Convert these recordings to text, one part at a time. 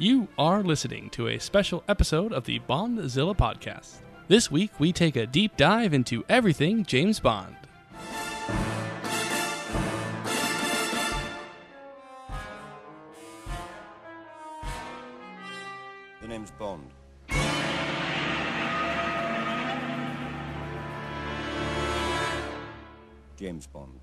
You are listening to a special episode of the Bondzilla podcast. This week, we take a deep dive into everything James Bond. The name's Bond. James Bond.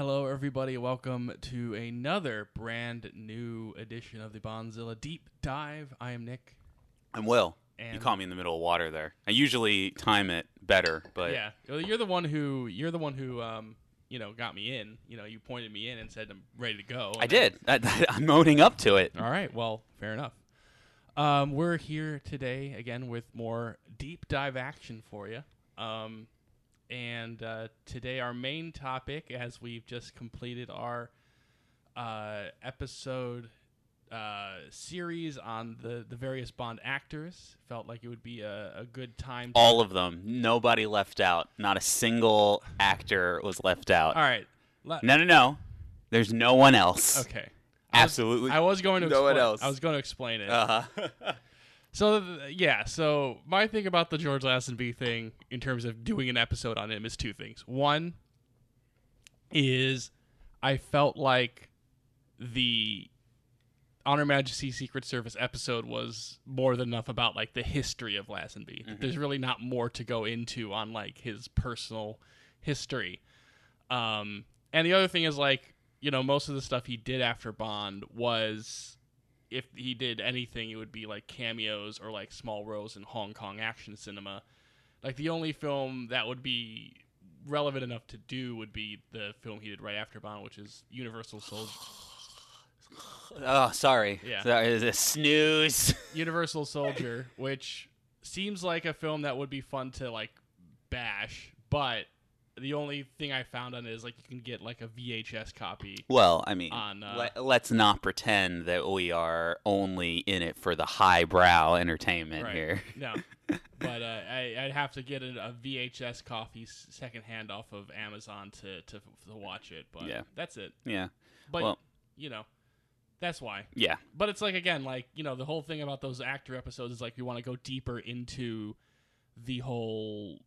Hello, everybody. Welcome to another brand new edition of the Bondzilla Deep Dive. I am Nick. I'm Will. you caught me in the middle of water there. I usually time it better, but yeah, well, you're the one who you're the one who um you know got me in. You know, you pointed me in and said I'm ready to go. I did. I, I'm owning up to it. All right. Well, fair enough. Um, we're here today again with more deep dive action for you. Um, and uh, today our main topic, as we've just completed our uh, episode uh, series on the the various Bond actors, felt like it would be a, a good time. To, All of them. Nobody left out. Not a single actor was left out. All right. Le- No, no, no. There's no one else. Okay. I was- Absolutely. I was going to No one else. I was going to explain it. Uh-huh. So yeah, so my thing about the George Lazenby thing in terms of doing an episode on him is two things. One is I felt like the On Her Majesty Secret Service episode was more than enough about like the history of Lazenby. There's really not more to go into on like his personal history. Um, and the other thing is like you know most of the stuff he did after Bond was if he did anything, it would be like cameos or like small roles in Hong Kong action cinema. Like the only film that would be relevant enough to do would be the film he did right after Bond, which is Universal Soldier. oh, sorry. Yeah. Sorry, a snooze. Universal Soldier, which seems like a film that would be fun to like bash, but the only thing I found on it is like you can get like a VHS copy. Well, I mean, On, uh, let, let's not pretend that we are only in it for the highbrow entertainment Right. here. No, but uh, I, I'd have to get a, a VHS copy secondhand off of Amazon to, to to watch it. But Yeah. that's it. Yeah. But Well- you know, that's why. Yeah. But it's like again, like you know, the whole thing about those actor episodes is like you want to go deeper into the whole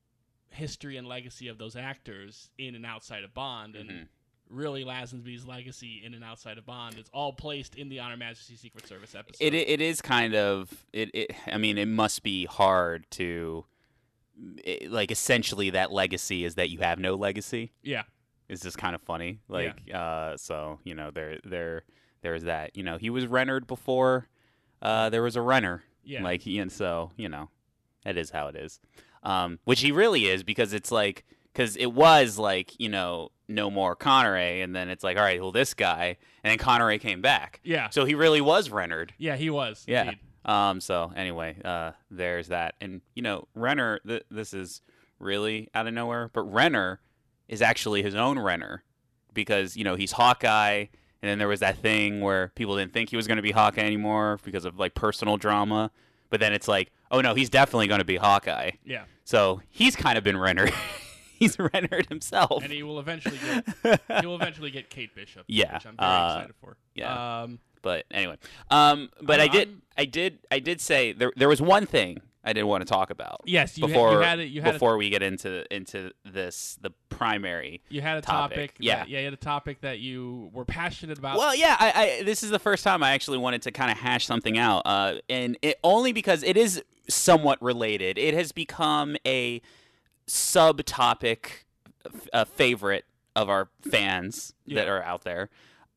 history and legacy of those actors in and outside of Bond, and Mhm. really Lazenby's legacy in and outside of Bond. It's all placed in the On Her Majesty Secret Service episode. It it is kind of it, it. I mean, it must be hard to it, like essentially that legacy is that you have no legacy. yeah, Is just kind of funny. Like uh, so you know there there there's that. You know he was Rennered before. Uh, there was a Renner. yeah, Like and so you know, it is how it is. Um, which he really is because it's like because it was like you know no more Connery and then it's like all right well this guy and then Connery came back. yeah, So he really was Rennered. yeah. He was. Yeah. indeed. Um. So anyway, uh, there's that, and you know, Renner. Th- this is really out of nowhere, but Renner is actually his own Renner because you know he's Hawkeye, and then there was that thing where people didn't think he was going to be Hawkeye anymore because of like personal drama, but then it's like, oh no, he's definitely going to be Hawkeye. Yeah. So he's kind of been Renner. he's Rennered himself. and he will eventually get he will eventually get Kate Bishop. Yeah, which I'm very uh, excited for. yeah. Um, But anyway, um, but I did, I did, I did say there, there was one thing I didn't want to talk about. yes, you, before had, you had it. You had before we get into into this the primary. you had a topic, topic. yeah. that- yeah, you had a topic that you were passionate about. Well, yeah, I, I this is the first time I actually wanted to kind of hash something out, uh, and it only because it is somewhat related. It has become a subtopic uh, favorite of our fans that are out there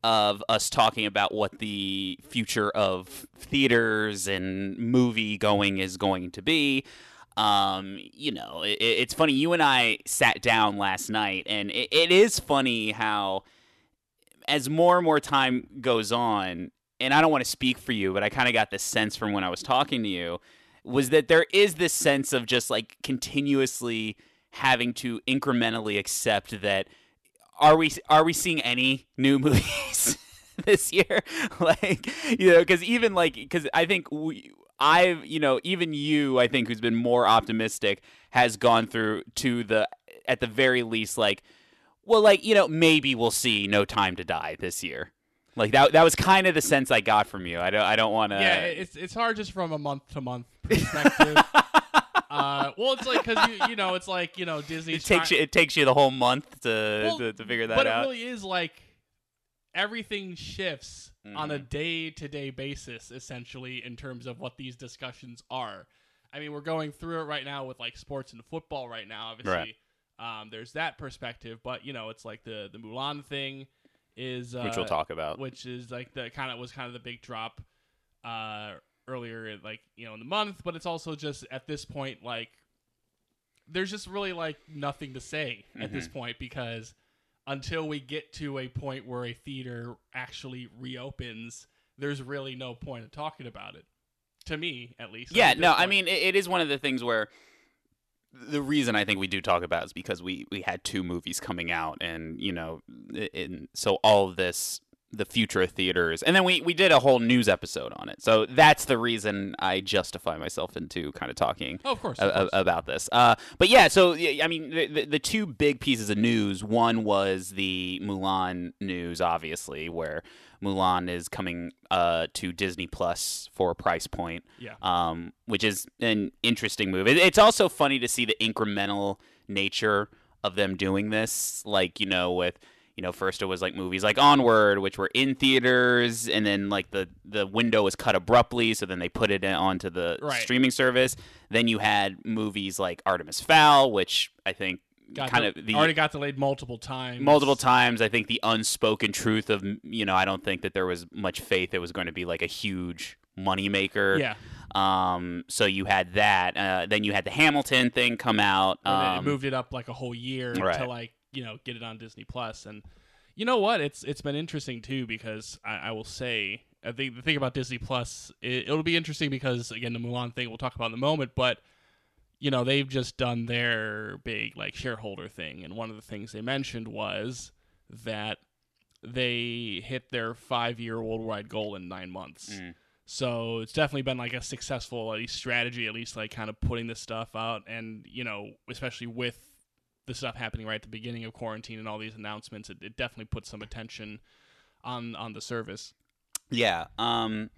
of us talking about what the future of theaters and movie going is going to be. Um, you know, it, it's funny. You and I sat down last night, and it, it is funny how, as more and more time goes on, and I don't want to speak for you, but I kind of got this sense from when I was talking to you, was that there is this sense of just like continuously having to incrementally accept that are we are we seeing any new movies this year like you know because even like because i think we i've you know even you i think who's been more optimistic has gone through to the at the very least like well like you know maybe we'll see no time to die this year Like that that was kind of the sense I got from you. I don't I don't want to. yeah, it's it's hard just from a month to month perspective. Uh, well, it's like because you you know it's like you know Disney it takes you it takes you the whole month to Well, to, to figure that but out. it really is like everything shifts on Mm-hmm. a day to day basis, essentially, in terms of what these discussions are. I mean, we're going through it right now with like sports and football right now. Obviously, um, there's that perspective, but you know, it's like the the Mulan thing is uh, which we'll talk about. which is like the kind of was kind of the big drop uh earlier like you know in the month but it's also just at this point like there's just really like nothing to say at this mm-hmm. point because until we get to a point where a theater actually reopens there's really no point in talking about it. To me at least Yeah, at no, I mean it, it is one of the things where the reason I think we do talk about it is because we we had two movies coming out, and you know, i- and so all of this, the future of theaters, and then we we did a whole news episode on it. So that's the reason I justify myself into kind of talking oh, of course, a- of course. about this. Uh, but yeah, so I mean, the, the, the two big pieces of news. One was the Mulan news, obviously, where Mulan is coming uh, to Disney Plus for a price point. Yeah. Um, which is an interesting move. It, it's also funny to see the incremental nature of them doing this. Like you know, with you know, first it was like movies like Onward, which were in theaters, and then like the the window was cut abruptly, so then they put it onto the Right. streaming service. Then you had movies like Artemis Fowl, which I think got kind of the already got delayed multiple times multiple times. I think the unspoken truth of you know I don't think that there was much faith it was going to be like a huge moneymaker. yeah Um. So you had that. Uh, then you had the Hamilton thing come out. and then Um, it moved it up like a whole year to like you know get it on Disney Plus. And you know what? It's it's been interesting too because I, I will say I think the thing about Disney Plus it, it'll be interesting because again the Mulan thing we'll talk about in a moment, but you know they've just done their big like shareholder thing, and one of the things they mentioned was that they hit their five year worldwide goal in nine months. Mm. So it's definitely been like a successful at least strategy, at least like kind of putting this stuff out, and you know, especially with the stuff happening right at the beginning of quarantine and all these announcements, it, it definitely puts some attention on on the service. Yeah. Um.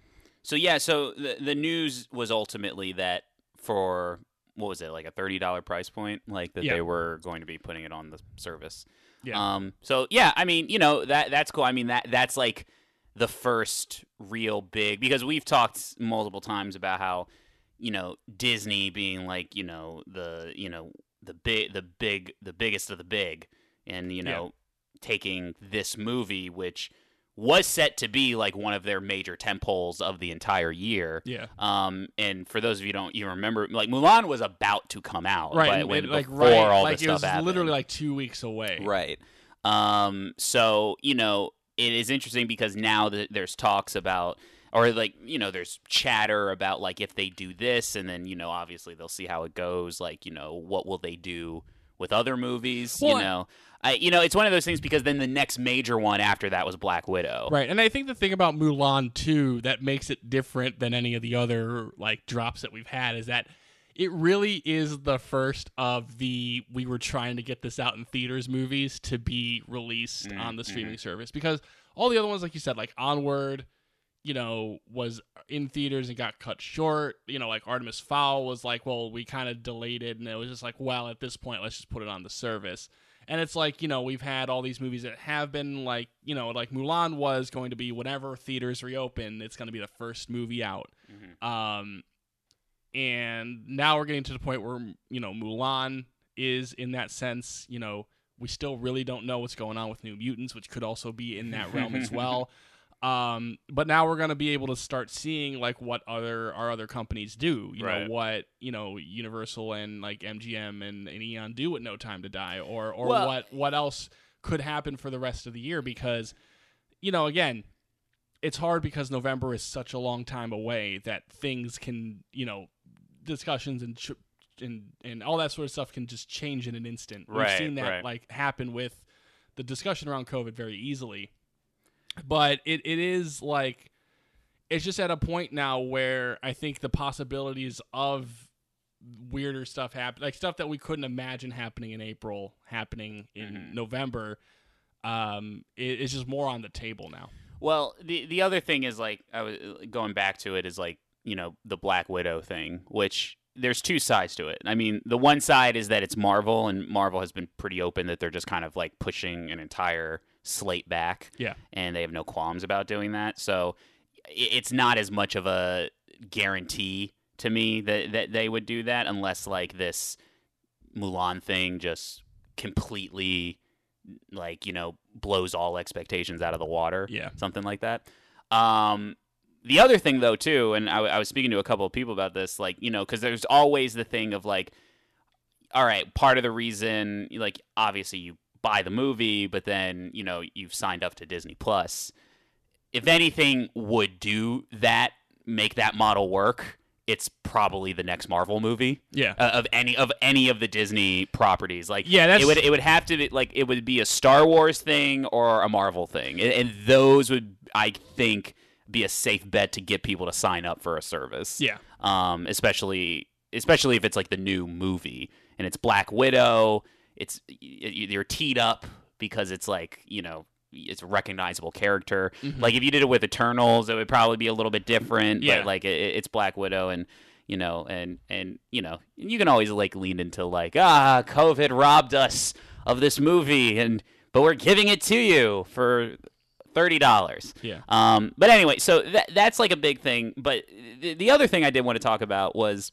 So yeah. So the the news was ultimately that for what was it like a thirty dollar price point, like that Yeah. they were going to be putting it on the service. Yeah. Um. So yeah, I mean, you know that that's cool. I mean that that's like the first real big because we've talked multiple times about how you know Disney being like you know the you know the big the big the biggest of the big and you Yeah. know taking this movie which was set to be like one of their major tentpoles of the entire year. Yeah. Um, and for those of you who don't even remember, like Mulan was about to come out, Right. When, it, like before right, all like this it stuff was happened. literally like two weeks away. Right. Um, so, you know, it is interesting because now that there's talks about or like, you know, there's chatter about like if they do this and then, you know, obviously they'll see how it goes, like, you know, what will they do with other movies, Well, you know. I you know, it's one of those things because then the next major one after that was Black Widow. Right. And I think the thing about Mulan too that makes it different than any of the other like drops that we've had is that it really is the first of the we were trying to get this out in theaters movies to be released mm, on the mm-hmm. streaming service because all the other ones like you said like Onward you know was in theaters and got cut short you know like Artemis Fowl was like well we kind of delayed it and it was just like well at this point let's just put it on the service and it's like, you know, we've had all these movies that have been like, you know, like Mulan was going to be whenever theaters reopen, it's going to be the first movie out. Um, and now we're getting to the point where, you know, Mulan is in that sense, you know, we still really don't know what's going on with New Mutants, which could also be in that realm as well. Um, but now we're gonna be able to start seeing like what other our other companies do. You Right. know what you know Universal and like MGM and, and Eon do with No Time to Die, or or Well- what what else could happen for the rest of the year because you know again it's hard because November is such a long time away that things can you know discussions and. Ch- and, and all that sort of stuff can just change in an instant. We've seen that right. like happen with the discussion around COVID very easily but it, it is like it's just at a point now where I think the possibilities of weirder stuff happen like stuff that we couldn't imagine happening in April happening in Mhm. November um it, it's just more on the table now. Well, the the other thing is like I was going back to it is like you know the Black Widow thing, which there's two sides to it. I mean, the one side is that it's Marvel, and Marvel has been pretty open that they're just kind of like pushing an entire slate back. Yeah. and they have no qualms about doing that. So it's not as much of a guarantee to me that that they would do that unless like this Mulan thing just completely like you know blows all expectations out of the water Yeah. something like that um the other thing though too and I was speaking to a couple of people about this like you know because there's always the thing of like all right part of the reason like obviously you buy the movie but then you know you've signed up to disney plus if anything would do that make that model work it's probably the next marvel movie Yeah. uh, of any of any of the Disney properties. Like, Yeah, that's- it would it would have to be like it would be a Star Wars thing or a Marvel thing, and, and those would I think be a safe bet to get people to sign up for a service. Yeah. um, especially especially if it's like the new movie and it's Black Widow. It's you're teed up because it's like you know it's a recognizable character. Mm-hmm. Like if you did it with Eternals, it would probably be a little bit different. Yeah. But like it, it's Black Widow and you know and and you know you can always like lean into like ah COVID robbed us of this movie and but we're giving it to you for thirty dollars. Yeah. Um, but anyway, so that that's like a big thing. But the, the other thing I did want to talk about was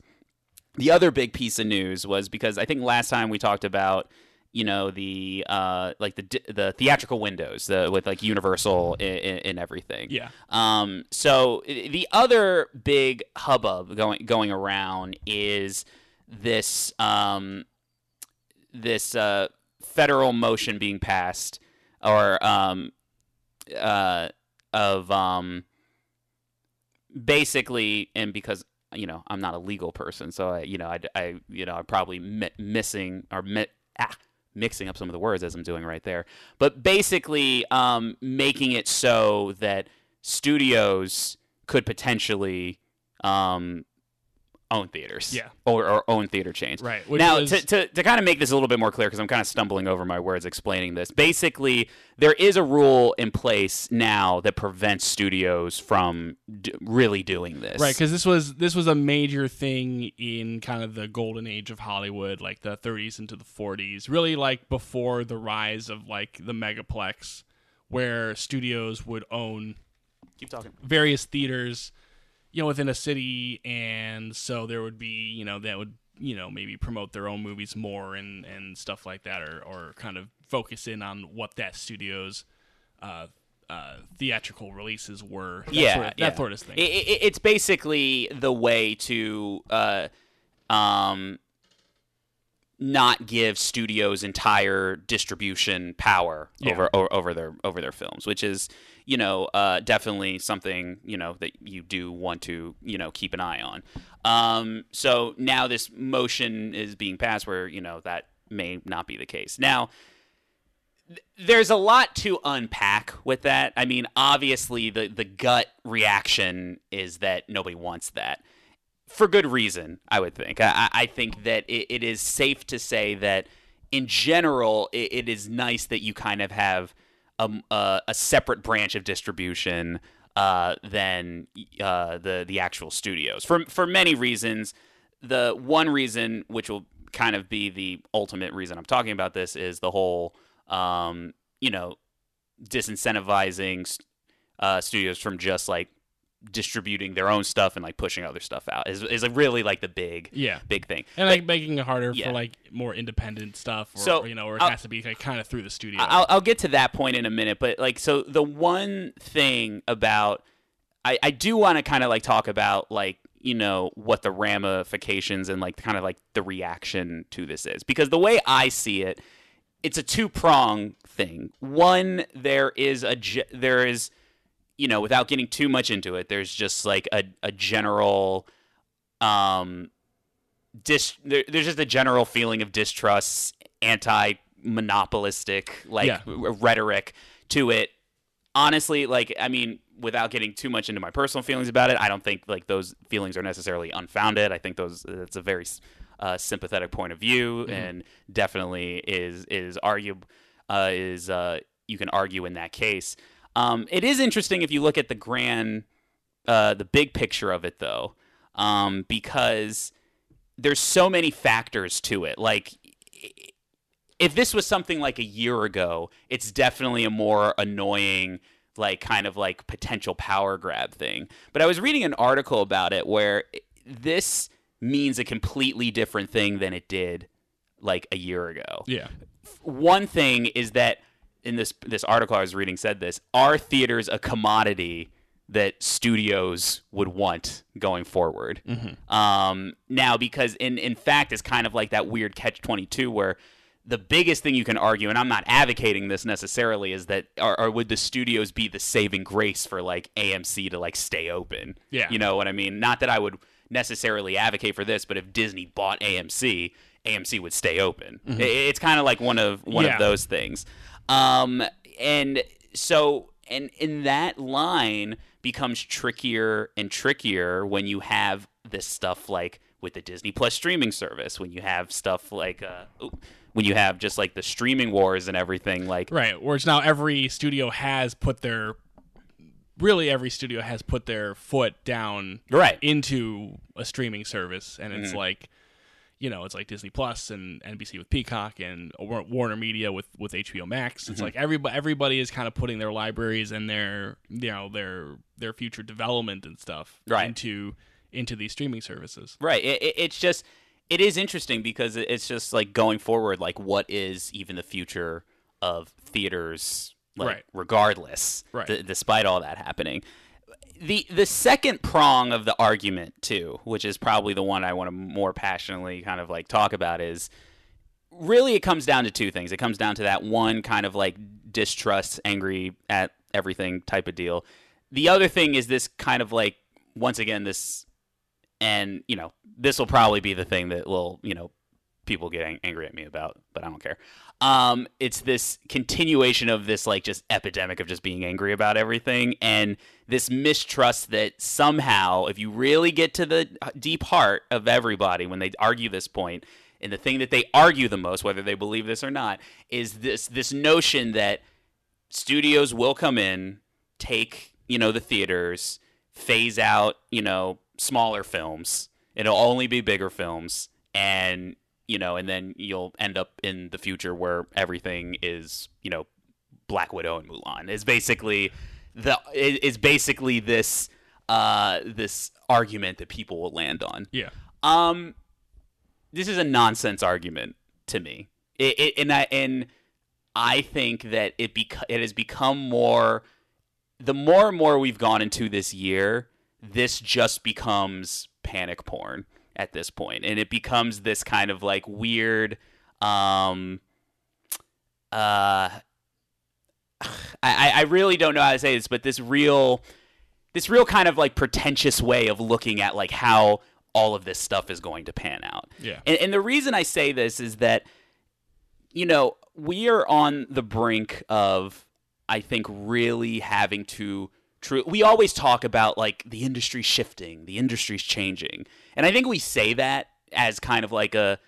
the other big piece of news was because I think last time we talked about you know the uh like the the theatrical windows the with like Universal and, everything. Yeah. Um, so the other big hubbub going going around is this um, this uh, federal motion being passed or um, uh, of um, basically, and because you know I'm not a legal person, so I you know I, I you know I'm probably mi- missing or mi- ah, mixing up some of the words as I'm doing right there, but basically um, making it so that studios could potentially um, own theaters, Yeah. or, or own theater chains, Right, now, was- to, to, to kind of make this a little bit more clear, because I'm kind of stumbling over my words explaining this. Basically, there is a rule in place now that prevents studios from d- really doing this. Right, because this was this was a major thing in kind of the golden age of Hollywood, like the 30s into the 40s. Really, like before the rise of like the megaplex, where studios would own keep talking. various theaters, you know, within a city, and so there would be, you know, that would, you know, maybe promote their own movies more and and stuff like that, or or kind of focus in on what that studio's uh, uh, theatrical releases were. That yeah, sort of, yeah. that sort of thing. I- I- it's basically the way to uh, um, not give studios entire distribution power Yeah. over o- over their over their films, which is you know uh, definitely something you know that you do want to you know keep an eye on. Um, so now this motion is being passed where you know that may not be the case now there's a lot to unpack with that. I mean, obviously, the the gut reaction is that nobody wants that for good reason. I would think. I, I think that it, it is safe to say that, in general, it, it is nice that you kind of have a, a, a separate branch of distribution uh, than uh, the the actual studios for for many reasons. The one reason, which will kind of be the ultimate reason I'm talking about this, is the whole um, you know, disincentivizing uh, studios from just like distributing their own stuff and like pushing other stuff out is is really like the big yeah. big thing. And like making it harder yeah. for like more independent stuff, or, So, you know, or it I'll- has to be like kind of through the studio. I'll, I'll get to that point in a minute, but like, so the one thing about, I, I do want to kind of like talk about like, you know, what the ramifications and like kind of like the reaction to this is. Because the way I see it, it's a two prong thing. One, there is a, there is, you know, without getting too much into it, there's just like a, a general, um, dis there, there's just a general feeling of distrust, anti monopolistic like Yeah. r- rhetoric to it. Honestly, like I mean, without getting too much into my personal feelings about it, I don't think like those feelings are necessarily unfounded. I think those it's a very uh, sympathetic point of view, and definitely is is argue uh, is uh, you can argue in that case. Um, it is interesting if you look at the grand, uh, the big picture of it, though, um, because there's so many factors to it. Like, if this was something like a year ago, it's definitely a more annoying, like, kind of like potential power grab thing. But I was reading an article about it where this means a completely different thing than it did like a year ago. Yeah. One thing is that in this this article I was reading said this, are theaters a commodity that studios would want going forward? Um, now because in in fact it's kind of like that weird catch 22 where the biggest thing you can argue, and I'm not advocating this necessarily, is that or, or would the studios be the saving grace for like AMC to like stay open? Yeah. you know what I mean. Not that I would necessarily advocate for this, but if Disney bought AMC, AMC would stay open. I- It's kind of like one of one Yeah. of those things. Um, and so, and in that line becomes trickier and trickier when you have this stuff like with the Disney Plus streaming service, when you have stuff like uh, when you have just like the streaming wars and everything. Like, Right. Whereas now every studio has put their really every studio has put their foot down right, into a streaming service and it's Mm-hmm. like you know, it's like Disney Plus and NBC with Peacock and Warner Media with with HBO Max. Mm-hmm. It's like everybody everybody is kind of putting their libraries and their you know their their future development and stuff Right. into into these streaming services. Right. It, it, it's just it is interesting because it's just like going forward, like what is even the future of theaters, like Right. regardless, Right. d- despite all that happening. The the second prong of the argument too, which is probably the one I want to more passionately kind of like talk about, is really it comes down to two things. It comes down to that one kind of like distrust, angry at everything type of deal. The other thing is this kind of like once again this and you know this will probably be the thing that will you know people get ang- angry at me about but i don't care um it's this continuation of this like just epidemic of just being angry about everything and this mistrust that somehow if you really get to the deep heart of everybody when they argue this point and the thing that they argue the most whether they believe this or not is this this notion that studios will come in, take, you know, the theaters, phase out, you know, smaller films. It'll only be bigger films and, you know, and then you'll end up in the future where everything is, you know, Black Widow and Mulan. Is basically the is basically this uh this argument that people will land on. Yeah. Um, this is a nonsense argument to me. It, it, and I and I think that it bec- it has become more. The more and more we've gone into this year, this just becomes panic porn at this point, and it becomes this kind of like weird. Um, uh, I, I really don't know how to say this, but this real this real kind of like pretentious way of looking at like how all of this stuff is going to pan out. Yeah. And, and the reason I say this is that, you know, we are on the brink of, I think, really having to. True. We always talk about like the industry shifting, the industry's changing, and I think we say that as kind of like a,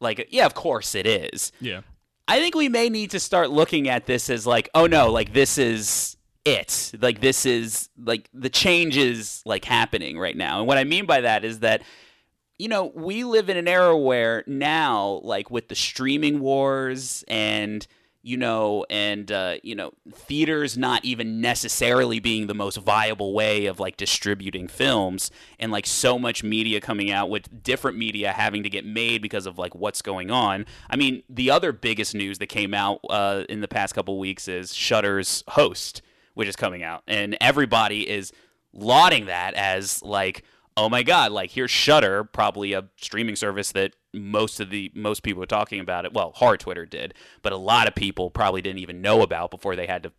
like a, yeah, of course it is. Yeah. I think we may need to start looking at this as like, oh no, like this is it. Like this is like the change is like happening right now. And what I mean by that is that you know, we live in an era where now like with the streaming wars and you know and uh, you know theaters not even necessarily being the most viable way of like distributing films and like so much media coming out with different media having to get made because of like what's going on. I mean the other biggest news that came out uh, in the past couple weeks is Shudder's host which is coming out. And everybody is lauding that as like oh my god like here's Shudder probably a streaming service that most of the most people were talking about it. Well hard twitter did but a lot of people probably didn't even know about before they had to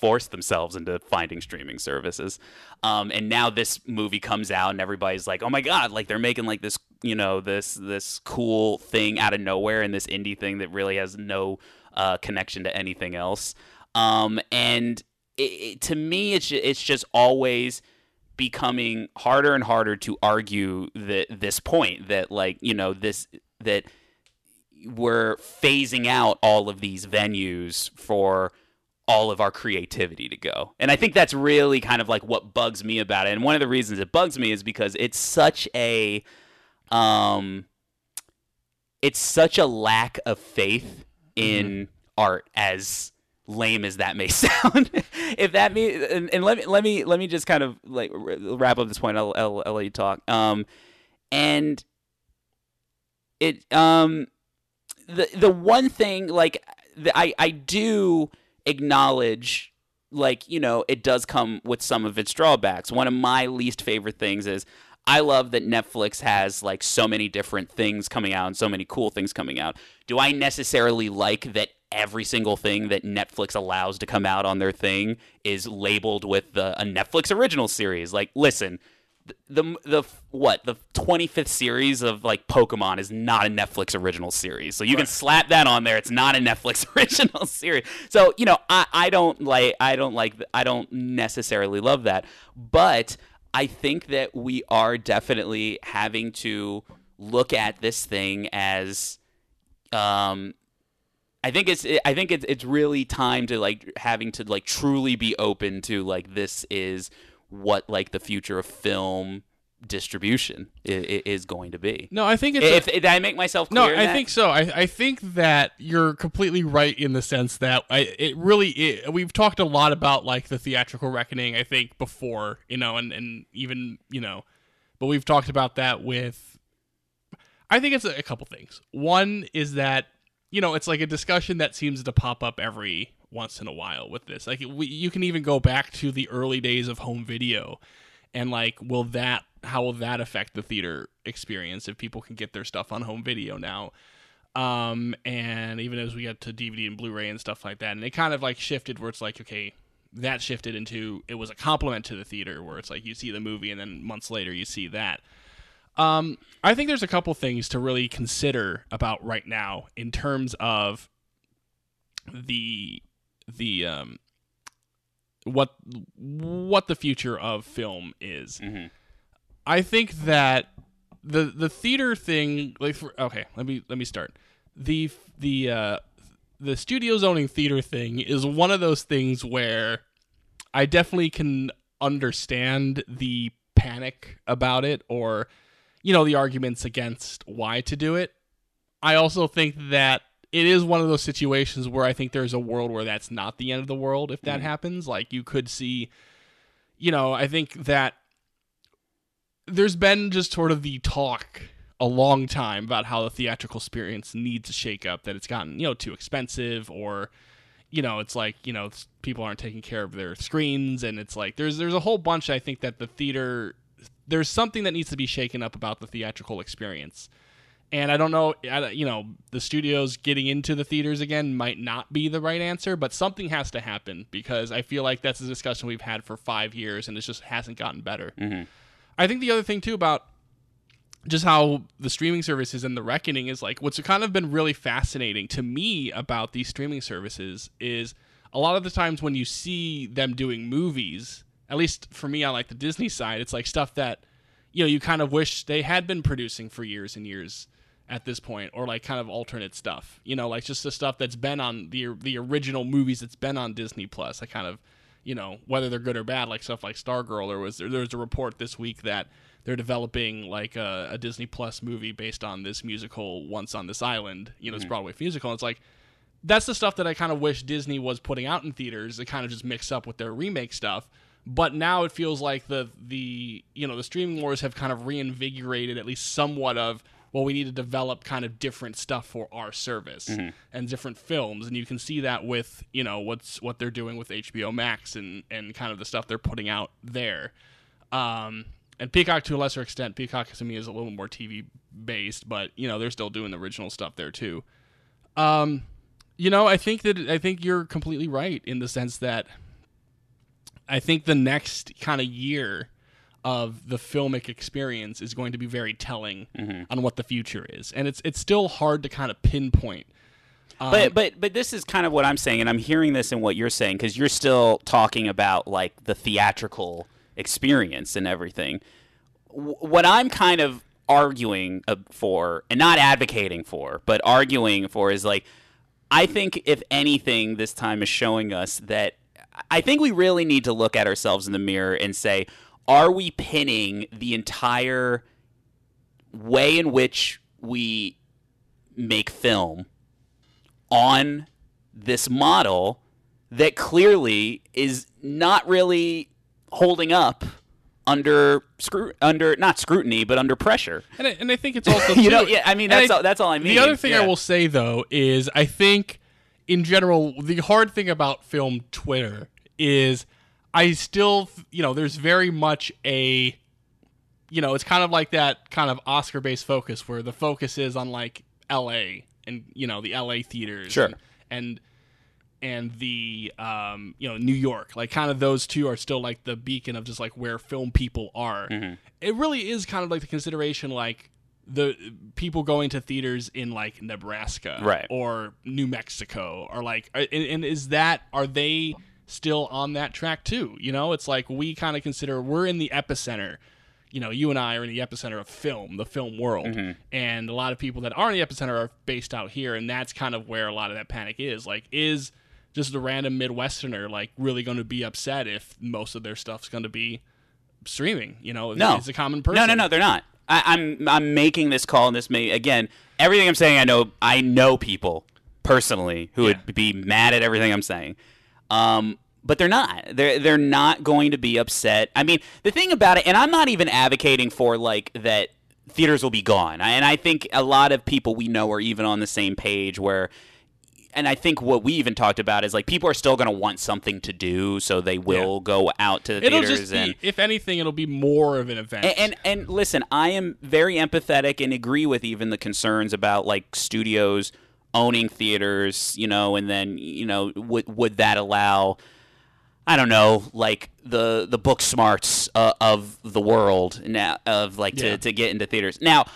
force themselves into finding streaming services. Um, and now this movie comes out and everybody's like oh my god like they're making like this you know this this cool thing out of nowhere and this indie thing that really has no uh, connection to anything else. Um, and it, it, to me it's it's just always becoming harder and harder to argue that this point that like you know this that we're phasing out all of these venues for all of our creativity to go. And I think that's really kind of like what bugs me about it. And one of the reasons it bugs me is because it's such a um it's such a lack of faith in Mm-hmm. art as lame as that may sound. if that means and, and let me let me let me just kind of like wrap up this point. I'll, I'll, I'll let you talk. Um and it um the the one thing like the, I I do acknowledge like you know it does come with some of its drawbacks. One of my least favorite things is I love that Netflix has like so many different things coming out and so many cool things coming out. Do I necessarily like that every single thing that Netflix allows to come out on their thing is labeled with the, a Netflix original series? Like, listen, the the what the 25th series of like Pokemon is not a Netflix original series. So you can slap that on there. It's not a Netflix original series. So, you know, I I don't like I don't like I don't necessarily love that. But I think that we are definitely having to look at this thing as um I think it's I think it's it's really time to like having to like truly be open to like this is what like the future of film distribution is, going to be. No, I think it's a- If, did I make myself No, I that? think so. I, I think that you're completely right in the sense that I it really it, we've talked a lot about like the theatrical reckoning. I think before you know, and and even you know, but we've talked about that with. I think it's a, a couple things. One is that you know it's like a discussion that seems to pop up every once in a while with this. Like we, you can even go back to the early days of home video, and like will that how will that affect the theater experience if people can get their stuff on home video now? Um, and even as we get to DVD and Blu-ray and stuff like that, and it kind of like shifted where it's like okay. That shifted into it was a compliment to the theater, where it's like you see the movie and then months later you see that. Um, I think there's a couple things to really consider about right now in terms of the the um what what the future of film is. Mhm. I think that the the theater thing like for, okay, let me let me start. The the uh the studio zoning theater thing is one of those things where I definitely can understand the panic about it or you know the arguments against why to do it. I also think that it is one of those situations where I think there's a world where that's not the end of the world if that mm. happens. Like you could see you know, I think that there's been just sort of the talk a long time about how the theatrical experience needs to shake up that it's gotten, you know, too expensive or you know, it's like, you know, people aren't taking care of their screens and it's like there's there's a whole bunch I think that the theater there's something that needs to be shaken up about the theatrical experience. And I don't know, I- you know, the studios getting into the theaters again might not be the right answer, but something has to happen because I feel like that's a discussion we've had for five years and it just hasn't gotten better. Mm-hmm. I think the other thing too about just how the streaming services and the reckoning is like what's kind of been really fascinating to me about these streaming services is a lot of the times when you see them doing movies at least for me on like the disney side it's like stuff that you know you kind of wish they had been producing for years and years at this point or like kind of alternate stuff you know like just the stuff that's been on the the original movies that's been on disney plus i kind of you know whether they're good or bad like stuff like stargirl or was there, there was a report this week that they're developing like a, a disney plus movie based on this musical once on this island you know this mm-hmm. broadway musical and it's like that's the stuff that I kind of wish Disney was putting out in theaters. It kind of just mix up with their remake stuff. But now it feels like the the you know the streaming wars have kind of reinvigorated at least somewhat of well we need to develop kind of different stuff for our service and different films and you can see that with you know what's what they're doing with HBO Max and and kind of the stuff they're putting out there. Um, and Peacock to a lesser extent, Peacock to me is a little more TV based, but you know they're still doing the original stuff there too. Um, you know, I think that I think you're completely right in the sense that I think the next kind of year of the filmic experience is going to be very telling on what the future is, and it's it's still hard to kind of pinpoint. Um, but but but this is kind of what I'm saying, and I'm hearing this in what you're saying because you're still talking about like the theatrical experience and everything. W- what I'm kind of arguing uh, for, and not advocating for, but arguing for, is like I think if anything, this time is showing us that I think we really need to look at ourselves in the mirror and say, are we pinning the entire way in which we make film on this model that clearly is not really holding up under scru- under not scrutiny but under pressure. And I, and I think it's also you know, yeah, I mean that's all, that's all I mean. The other thing I will say though is I think in general the hard thing about film Twitter is I still you know there's very much a you know it's kind of like that kind of Oscar based focus where the focus is on like L.A. and you know the L.A. theaters Sure. and, and and the um, you know New York, like kind of those two are still like the beacon of just like where film people are. Mm-hmm. It really is kind of like the consideration like the people going to theaters in like Nebraska Right. or New Mexico or like and, and is that are they still on that track too? You know, it's like we kind of consider we're in the epicenter. You know, you and I are in the epicenter of film, the film world, Mm-hmm. and a lot of people that are in the epicenter are based out here, and that's kind of where a lot of that panic is. Like, is just the random Midwesterner like really going to be upset if most of their stuff's going to be streaming? You know, No. it's a common person. No, no, no, they're not. I, I'm I'm making this call, and this may again everything I'm saying. I know I know people personally who Yeah. would be mad at everything I'm saying, um, but they're not. They're they're not going to be upset. I mean, the thing about it, and I'm not even advocating for like that theaters will be gone. And I think a lot of people we know are even on the same page where and I think what we even talked about is like people are still going to want something to do, so they will go out to the It'll theaters just and be, if anything, it'll be more of an event. and, and and listen, I am very empathetic and agree with even the concerns about like studios owning theaters, you know, and then you know would would that allow I don't know, like the the Booksmarts uh, of the world now of like to, Yeah. to get into theaters. Now,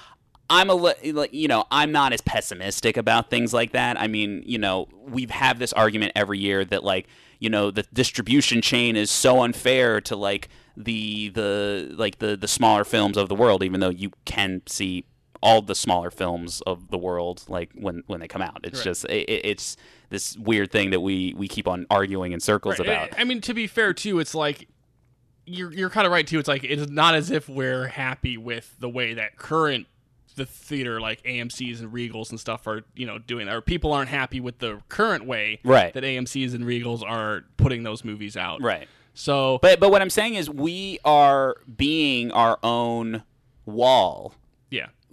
I'm a you know I'm not as pessimistic about things like that. I mean, you know, we've had this argument every year that like you know the distribution chain is so unfair to like the the like the the smaller films of the world, even though you can see all the smaller films of the world like when when they come out. It's Right. just it, it- it's this weird thing that we we keep on arguing in circles Right. about. I I mean, to be fair too, it's like you're you're kind of right too. It's like it's not as if we're happy with the way that current the theater like AMC's and Regals and stuff are you know doing, or people aren't happy with the current way Right. that AMC's and Regals are putting those movies out. Right. So, But but what I'm saying is we are being our own wall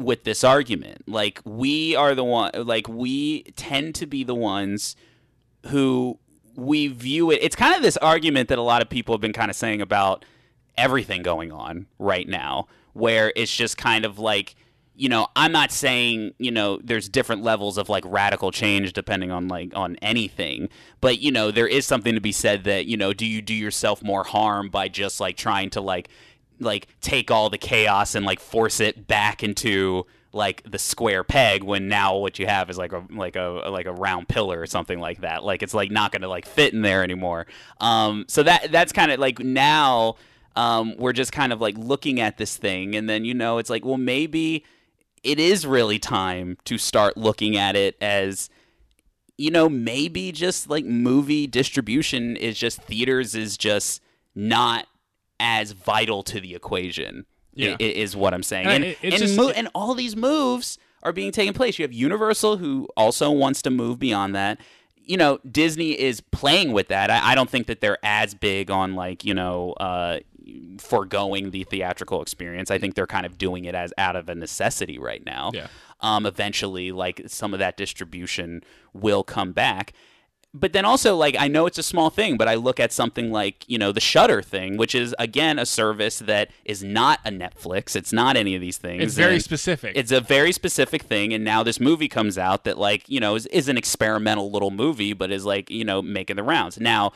with this argument. Like we are the one like we tend to be the ones who we view it it's kind of this argument that a lot of people have been kind of saying about everything going on right now where it's just kind of like you know i'm not saying you know there's different levels of like radical change depending on like on anything but you know there is something to be said that you know do you do yourself more harm by just like trying to like like take all the chaos and like force it back into like the square peg when now what you have is like a like a like a round pillar or something like that. Like it's like not going to like fit in there anymore. Um so that that's kind of like now um we're just kind of like looking at this thing and then you know it's like well maybe it is really time to start looking at it as you know maybe just like movie distribution is just theaters is just not as vital to the equation Yeah. i- is what i'm saying. And and and, just- mo- and all these moves are being taken place. You have universal who also wants to move beyond that. You know disney is playing with that. I, I don't think that they're as big on like you know uh foregoing the theatrical experience. I think they're kind of doing it as out of a necessity right now. Yeah. um, eventually like some of that distribution will come back but then also like i know it's a small thing but i look at something like you know the Shudder thing which is again a service that is not a netflix. It's not any of these things. It's very and specific. it's a very specific thing and now this movie comes out that like you know is, is an experimental little movie but is like you know making the rounds. Now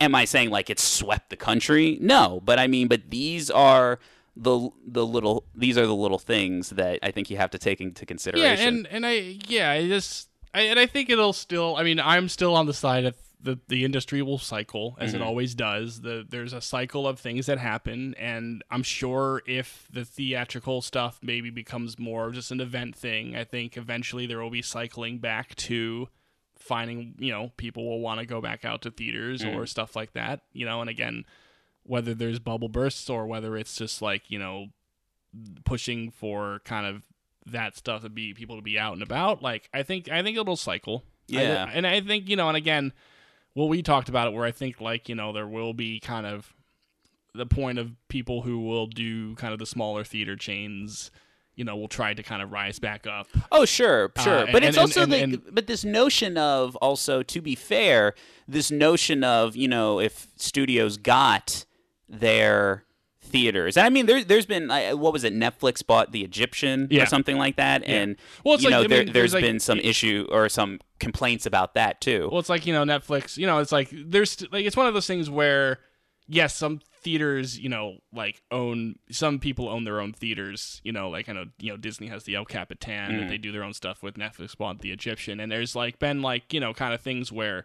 am i saying like it's swept the country? No but i mean but these are the the little these are the little things that i think you have to take into consideration. Yeah, and and I yeah, I just I, and I think it'll still. I mean, I'm still on the side of the the industry will cycle as Mm-hmm. it always does. The there's a cycle of things that happen, and I'm sure if the theatrical stuff maybe becomes more just an event thing, I think eventually there will be cycling back to finding you know people will want to go back out to theaters or stuff like that. You know, and again, whether there's bubble bursts or whether it's just like you know pushing for kind of that stuff to be people to be out and about. Like I think I think it'll cycle. I- Yeah. and I think you know, and again, well, we talked about it where I think like you know there will be kind of the point of people who will do kind of the smaller theater chains. You know, will try to kind of rise back up. Oh, sure, Uh, sure. and- but it's and- also and- the, and- but this notion of also to be fair, this notion of you know if studios got their theaters, and I mean there there's been what was it Netflix bought the Egyptian Yeah. or something like that, Yeah. and Well, it's you like- know I there, mean, there's there's like- been some issue or some complaints about that too. Well, it's like you know Netflix. You know, it's like there's like it's one of those things where yes, some theaters you know like own some people own their own theaters. You know, like I know you know Disney has the El Capitan Mm. that they do their own stuff with. Netflix bought the Egyptian, and there's like been like you know kind of things where.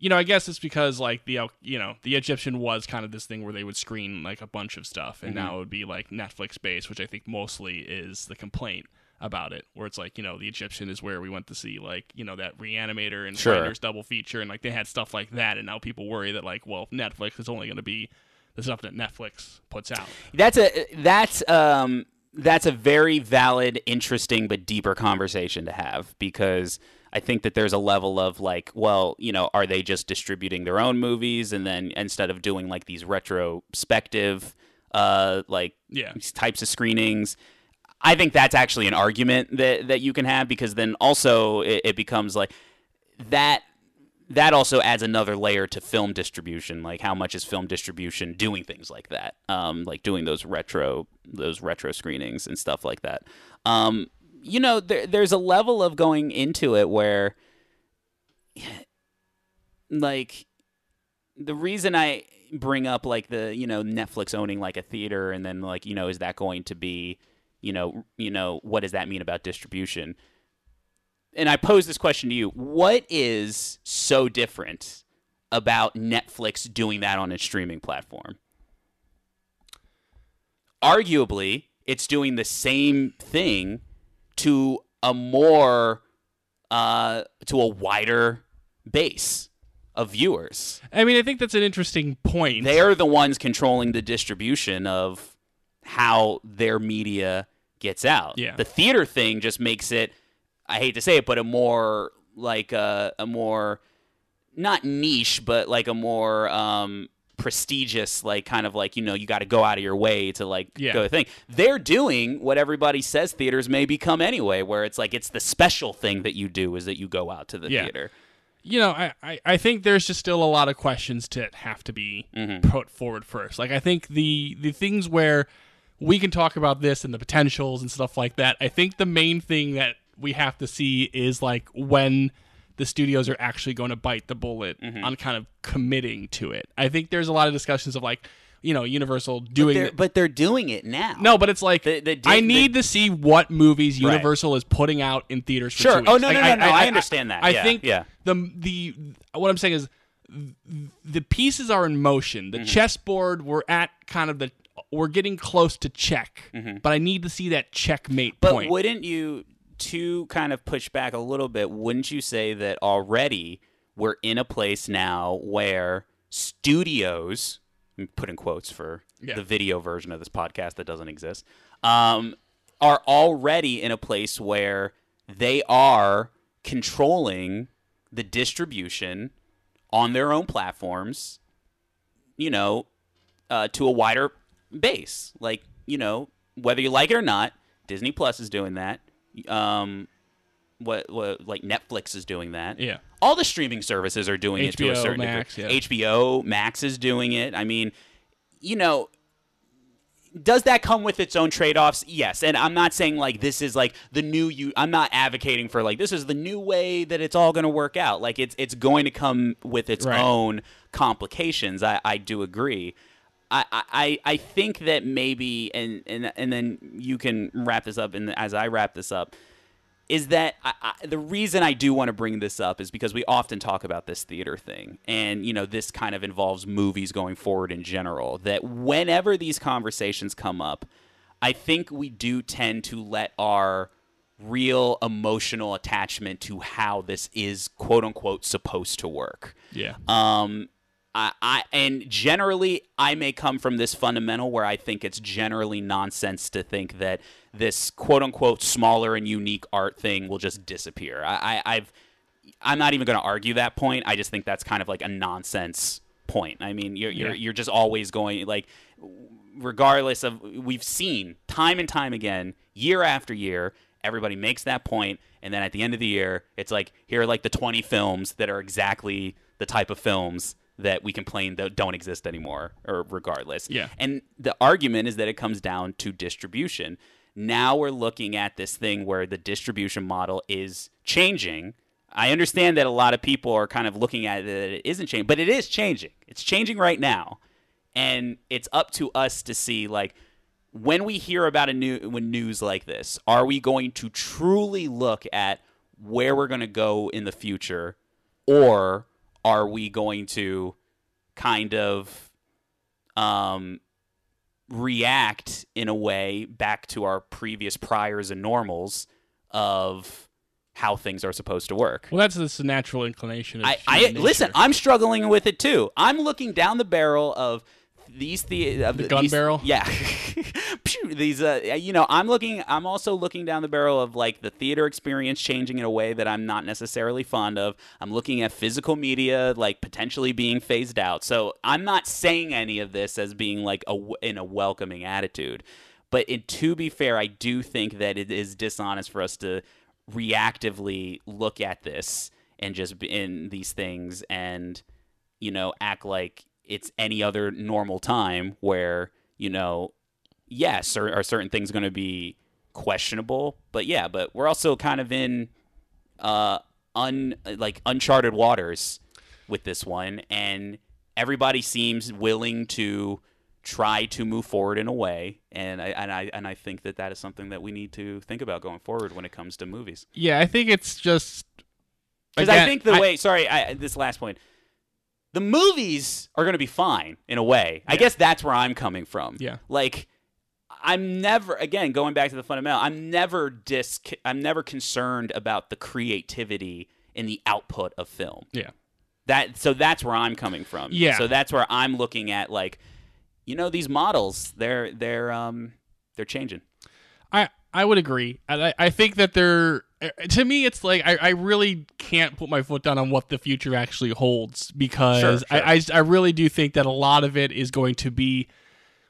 You know, I guess it's because like the you know the Egyptian was kind of this thing where they would screen like a bunch of stuff, and Mm-hmm. now it would be like Netflix based, which I think mostly is the complaint about it, where it's like you know the Egyptian is where we went to see like you know that Reanimator and Sure. Finders double feature, and like they had stuff like that, and now people worry that like well Netflix is only going to be the stuff that Netflix puts out. That's a that's um that's a very valid, interesting, but deeper conversation to have because I think that there's a level of like, well, you know, are they just distributing their own movies and then instead of doing like these retrospective uh like Yeah. these types of screenings I think that's actually an argument that that you can have because then also it, it becomes like that that also adds another layer to film distribution. Like how much is film distribution doing things like that, um, like doing those retro those retro screenings and stuff like that. Um, you know, there, there's a level of going into it where, like, the reason I bring up like the you know Netflix owning like a theater and then like you know is that going to be you know you know what does that mean about distribution? and I pose this question to you: What is so different about Netflix doing that on its streaming platform? Arguably, it's doing the same thing to a more uh, to a wider base of viewers. I mean, I think that's an interesting point. They're the ones controlling the distribution of how their media gets out. Yeah. The theater thing just makes it I hate to say it, but a more like a, a more not niche, but like a more um prestigious, like kind of like, you know, you gotta go out of your way to like Yeah. go thing. They're doing what everybody says theaters may become anyway, where it's like it's the special thing that you do is that you go out to the Yeah. theater. you know, I, I, I think there's just still a lot of questions to have to be mm-hmm. put forward first. Like I think the the things where we can talk about this and the potentials and stuff like that. I think the main thing that we have to see is like when the studios are actually going to bite the bullet on kind of committing to it. I think there's a lot of discussions of like, you know, Universal doing They're, it. but they're doing it now. No, but it's like The- the di- I the- need to see what movies Right. Universal is putting out in theaters. For Sure. Oh, no, Like, no, no, no, I understand that. I Yeah, think yeah. the the what I'm saying is the pieces are in motion. The Mm-hmm. chessboard we're at kind of the we're getting close to check, but I need to see that checkmate Mm-hmm. But point. wouldn't you, to kind of push back a little bit, wouldn't you say that already we're in a place now where studios, I'm putting quotes for Yeah. the video version of this podcast that doesn't exist, um, are already in a place where they are controlling the distribution on their own platforms, you know, uh, to a wider base. Like, you know, whether you like it or not, Disney Plus is doing that. Um, what, what like Netflix is doing that. Yeah. All the streaming services are doing it to a certain Max, degree. yeah. HBO Max is doing it. I mean, you know, does that come with its own trade-offs yes and i'm not saying like this is like the new you i'm not advocating for like this is the new way that it's all going to work out like it's it's going to come with its Right. own complications i i do agree I, I, I think that maybe and, and and then you can wrap this up and as I wrap this up is that I, I, the reason I do want to bring this up is because we often talk about this theater thing, and you know this kind of involves movies going forward in general. That whenever these conversations come up, I think we do tend to let our real emotional attachment to how this is quote unquote supposed to work. Yeah. Um, I, I and generally I may come from this fundamental where I think it's generally nonsense to think that this quote unquote smaller and unique art thing will just disappear. I, I I've I'm not even going to argue that point. I just think that's kind of like a nonsense point. I mean, you're you're, Yeah. you're just always going like regardless of we've seen time and time again, year after year, everybody makes that point and then at the end of the year, it's like here are like the 20 films that are exactly the type of films that we complain that don't exist anymore or regardless. Yeah. And the argument is that it comes down to distribution. Now we're looking at this thing where the distribution model is changing. I understand that a lot of people are kind of looking at it that it isn't changing, but it is changing. It's changing right now. And it's up to us to see like when we hear about a new when news like this, are we going to truly look at where we're going to go in the future or are we going to kind of um react in a way back to our previous priors and normals of how things are supposed to work. Well, that's this natural inclination. Of I, I listen. I'm struggling with it too. I'm looking down the barrel of these the of The gun these- barrel? Yeah, these uh, you know, I'm looking. I'm also looking down the barrel of like the theater experience changing in a way that I'm not necessarily fond of. I'm looking at physical media like potentially being phased out. So I'm not saying any of this as being like a in a welcoming attitude. But it, to be fair, I do think that it is dishonest for us to reactively look at this and just be in these things and you know act like it's any other normal time where you know yes are, are certain things going to be questionable but yeah but we're also kind of in uh un like uncharted waters with this one and everybody seems willing to try to move forward in a way and I and I and I think that that is something that we need to think about going forward when it comes to movies. Yeah, I think it's just because I think the way, sorry, I, this last point, the movies are going to be fine in a way. I guess that's where I'm coming from. Yeah. Like, I'm never, again, going back to the fundamental, I'm never dis, I'm never concerned about the creativity in the output of film. Yeah. That, so that's where I'm coming from. Yeah. So that's where I'm looking at, like, you know, these models, they're, they're, um, they're changing. I I would agree. And I, I think that they're uh, to me it's like I, I really can't put my foot down on what the future actually holds because Sure, sure. I, I I really do think that a lot of it is going to be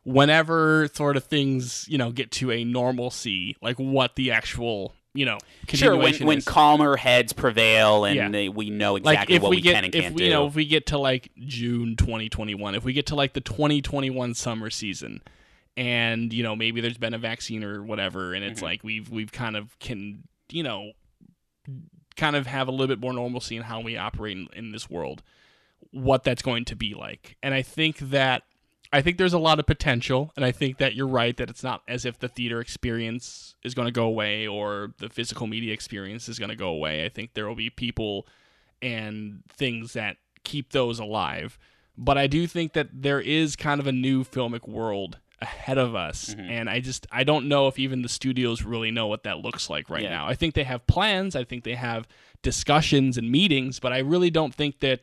whenever sort of things you know get to a normalcy like what the actual you know Sure, when, when is. calmer heads prevail and Yeah. they, we know like exactly if what we, we, get can and if can't we, do. you know if we get to like June 2021 if we get to like the 2021 summer season and you know maybe there's been a vaccine or whatever and Mm-hmm. it's like we've we've kind of can you know kind of have a little bit more normalcy in how we operate in, in this world what that's going to be like. And i think that i think there's a lot of potential and i think that you're right that it's not as if the theater experience is going to go away or the physical media experience is going to go away. I think there will be people and things that keep those alive. But i do think that there is kind of a new filmic world ahead of us Mm-hmm. and i just i don't know if even the studios really know what that looks like right Yeah. now i think they have plans i think they have discussions and meetings but i really don't think that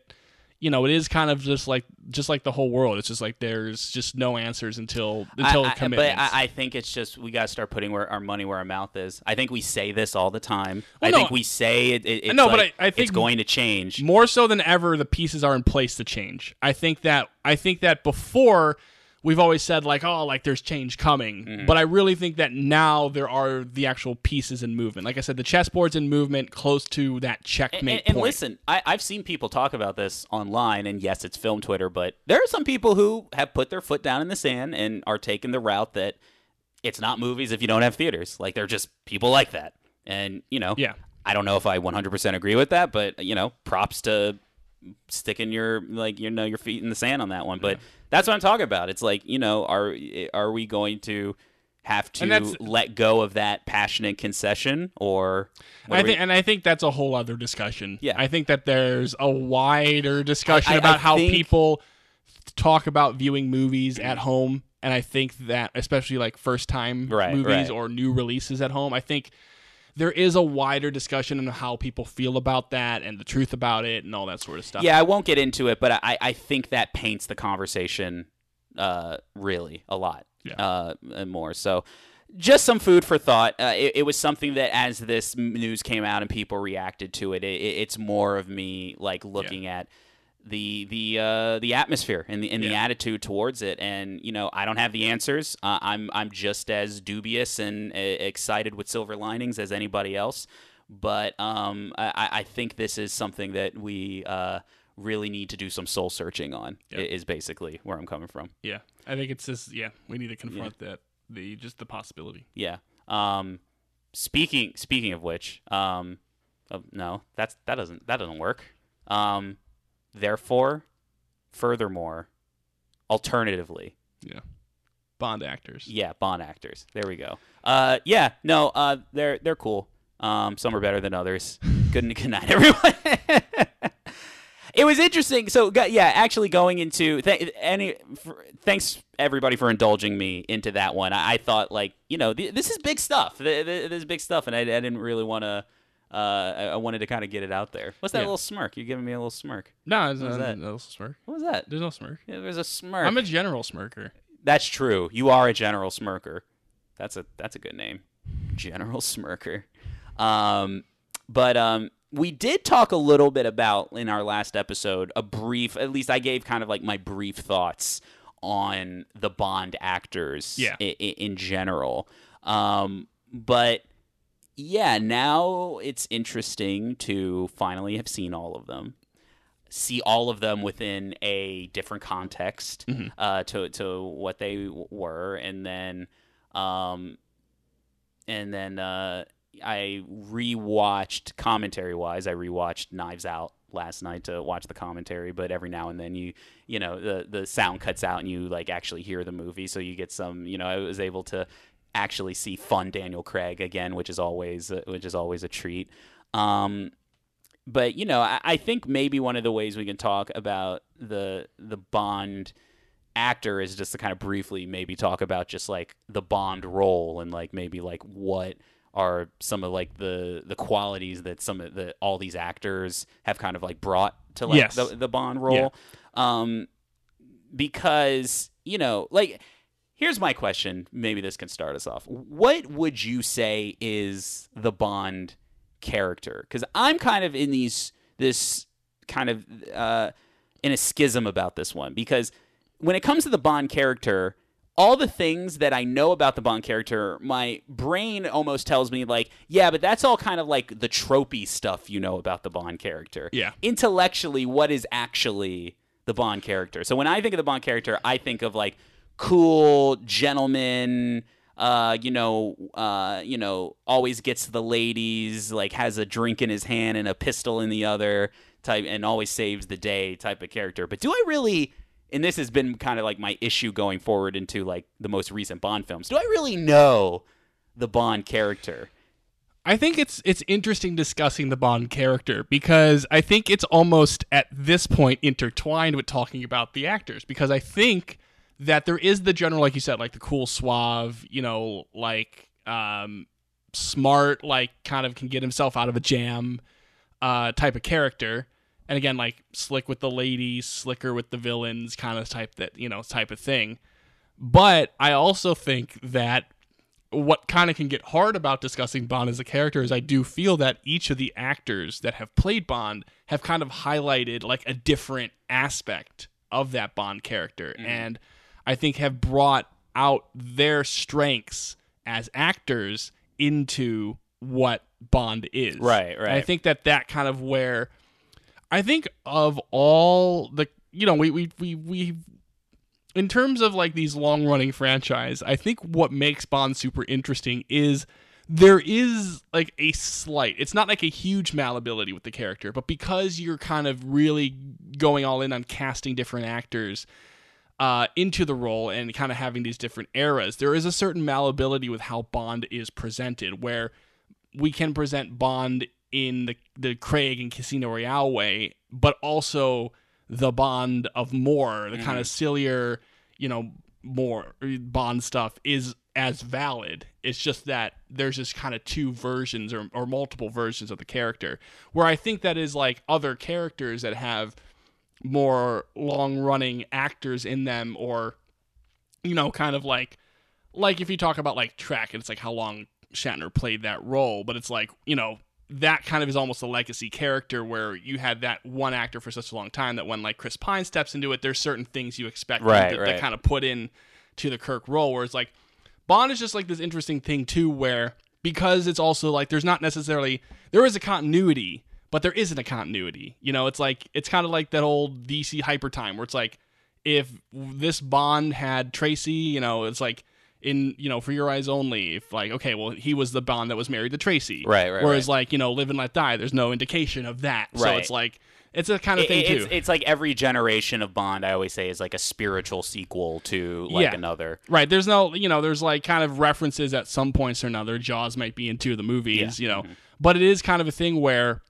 you know it is kind of just like just like the whole world it's just like there's just no answers until until I, I, but I, I think it's just we got to start putting where our money where our mouth is. I think we say this all the time. Well, I no, think we say it. it it's know, but I- I think- it's going to change. more so than ever the pieces are in place to change i think that i think that before we've always said like oh like there's change coming Mm-hmm. but i really think that now there are the actual pieces in movement like i said the chessboard's in movement close to that And, checkmate and, and point listen, I, I've seen people talk about this online, and yes, it's film Twitter, but there are some people who have put their foot down in the sand and are taking the route that it's not movies if you don't have theaters. Like they're just people like that, and you know, Yeah. I don't know if I 100% agree with that, but you know, props to sticking your like you know your feet in the sand on that one. But that's what I'm talking about. It's like you know, are are we going to have to let go of that passionate concession, or I are we- think, and I think that's a whole other discussion. Yeah. I think that there's a wider discussion I- I about how think- people talk about viewing movies at home, and I think that especially like first time Right, movies right. or new releases at home, I think there is a wider discussion on how people feel about that and the truth about it and all that sort of stuff. Yeah, I won't get into it, but I, I think that paints the conversation uh, really a lot Yeah. uh, and more. So, just some food for thought. Uh, it, it was something that as this news came out and people reacted to it, it, it's more of me like looking at the the uh, the atmosphere and the and the Yeah. attitude towards it. And you know, I don't have the answers. Uh, I'm I'm just as dubious and uh, excited with silver linings as anybody else. But um, I, I think this is something that we uh, really need to do some soul searching on. Yeah. i- Is basically where I'm coming from. Yeah. I think it's just yeah, we need to confront that the just the possibility. Yeah. Um, speaking speaking of which, um, uh, no, that's that doesn't that doesn't work. Um, therefore, furthermore, alternatively, Yeah. Bond actors. yeah, Bond actors. There we go. Uh, yeah, no, uh, they're they're cool. Um, some are better than others. good, good night, everyone. it was interesting. So, yeah, actually going into th- any. For, thanks everybody for indulging me into that one. I, I thought like you know th- this is big stuff. Th- th- this is big stuff, and I, I didn't really want to. Uh, I, I wanted to kind of get it out there. What's that Yeah. little smirk? You're giving me a little smirk. No, it's What was not, that? no smirk. What was that? There's no smirk. Yeah, there's a smirk. I'm a general smirker. That's true. You are a General Smirker. That's a that's a good name, General Smirker. Um, but um, we did talk a little bit about in our last episode a brief. At least I gave kind of like my brief thoughts on the Bond actors. Yeah. i- i- in general. Um, but yeah, now it's interesting to finally have seen all of them see all of them within a different context Mhm. uh, to to what they w- were, and then um, and then uh, I rewatched commentary wise. I rewatched Knives Out last night to watch the commentary, but every now and then you you know the the sound cuts out and you like actually hear the movie, so you get some. You know, I was able to actually see fun Daniel Craig again, which is always which is always a treat. Um, but you know, I, I think maybe one of the ways we can talk about the the Bond actor is just to kind of briefly maybe talk about just like the Bond role and like maybe like what are some of like the the qualities that some of the all these actors have kind of like brought to like Yes. the, the Bond role. Um because, you know, like here's my question, maybe this can start us off. What would you say is the Bond character? Cuz I'm kind of in these this kind of uh in a schism about this one because when it comes to the Bond character, all the things that I know about the Bond character, my brain almost tells me like, yeah, but that's all kind of like the tropey stuff you know about the Bond character. Yeah. Intellectually, what is actually the Bond character? So when I think of the Bond character, I think of like cool gentleman, uh, you know, uh, you know, always gets to the ladies, like has a drink in his hand and a pistol in the other type, and always saves the day type of character. But do I really? And this has been kind of like my issue going forward into like the most recent Bond films. Do I really know the Bond character? I think it's it's interesting discussing the Bond character because I think it's almost at this point intertwined with talking about the actors because I think that there is the general like you said like the cool suave, you know, like um smart like kind of can get himself out of a jam uh type of character. And again like slick with the ladies, slicker with the villains kind of type that, you know, type of thing. But I also think that what kind of can get hard about discussing Bond as a character is I do feel that each of the actors that have played Bond have kind of highlighted like a different aspect of that Bond character and I think have brought out their strengths as actors into what Bond is. Right, right. And I think that that kind of where I think of all the you know we we we we in terms of like these long running franchise, I think what makes Bond super interesting is there is like a slight it's not like a huge malleability with the character, but because you're kind of really going all in on casting different actors uh, into the role and kind of having these different eras, there is a certain malleability with how Bond is presented, where we can present Bond in the the Craig and Casino Royale way, but also the Bond of Moore, the kind of sillier, you know, Moore Bond stuff is as valid. It's just that there's just kind of two versions or, or multiple versions of the character. Where I think that is like other characters that have more long running actors in them or you know, kind of like like if you talk about like Trek, it's like how long Shatner played that role, but it's like, you know, that kind of is almost a legacy character where you had that one actor for such a long time that when like Chris Pine steps into it, there's certain things you expect Right, that, right. that kind of put in to the Kirk role. Where it's like Bond is just like this interesting thing too, where because it's also like there's not necessarily there is a continuity, but there isn't a continuity. You know, it's like it's kind of like that old DC hyper time where it's like if this Bond had Tracy, you know, it's like in you know for your eyes only if like okay well he was the bond that was married to tracy Right, right, whereas right. like you know live and let die there's no indication of that right. so Right. it's like it's a kind of It- thing it's, too it's like every generation of Bond. I always say is like a spiritual sequel to like Yeah. another. Right. There's no, you know, there's like kind of references at some points or another. Jaws might be in two of the movies, you know, Mm-hmm. but it is kind of a thing where,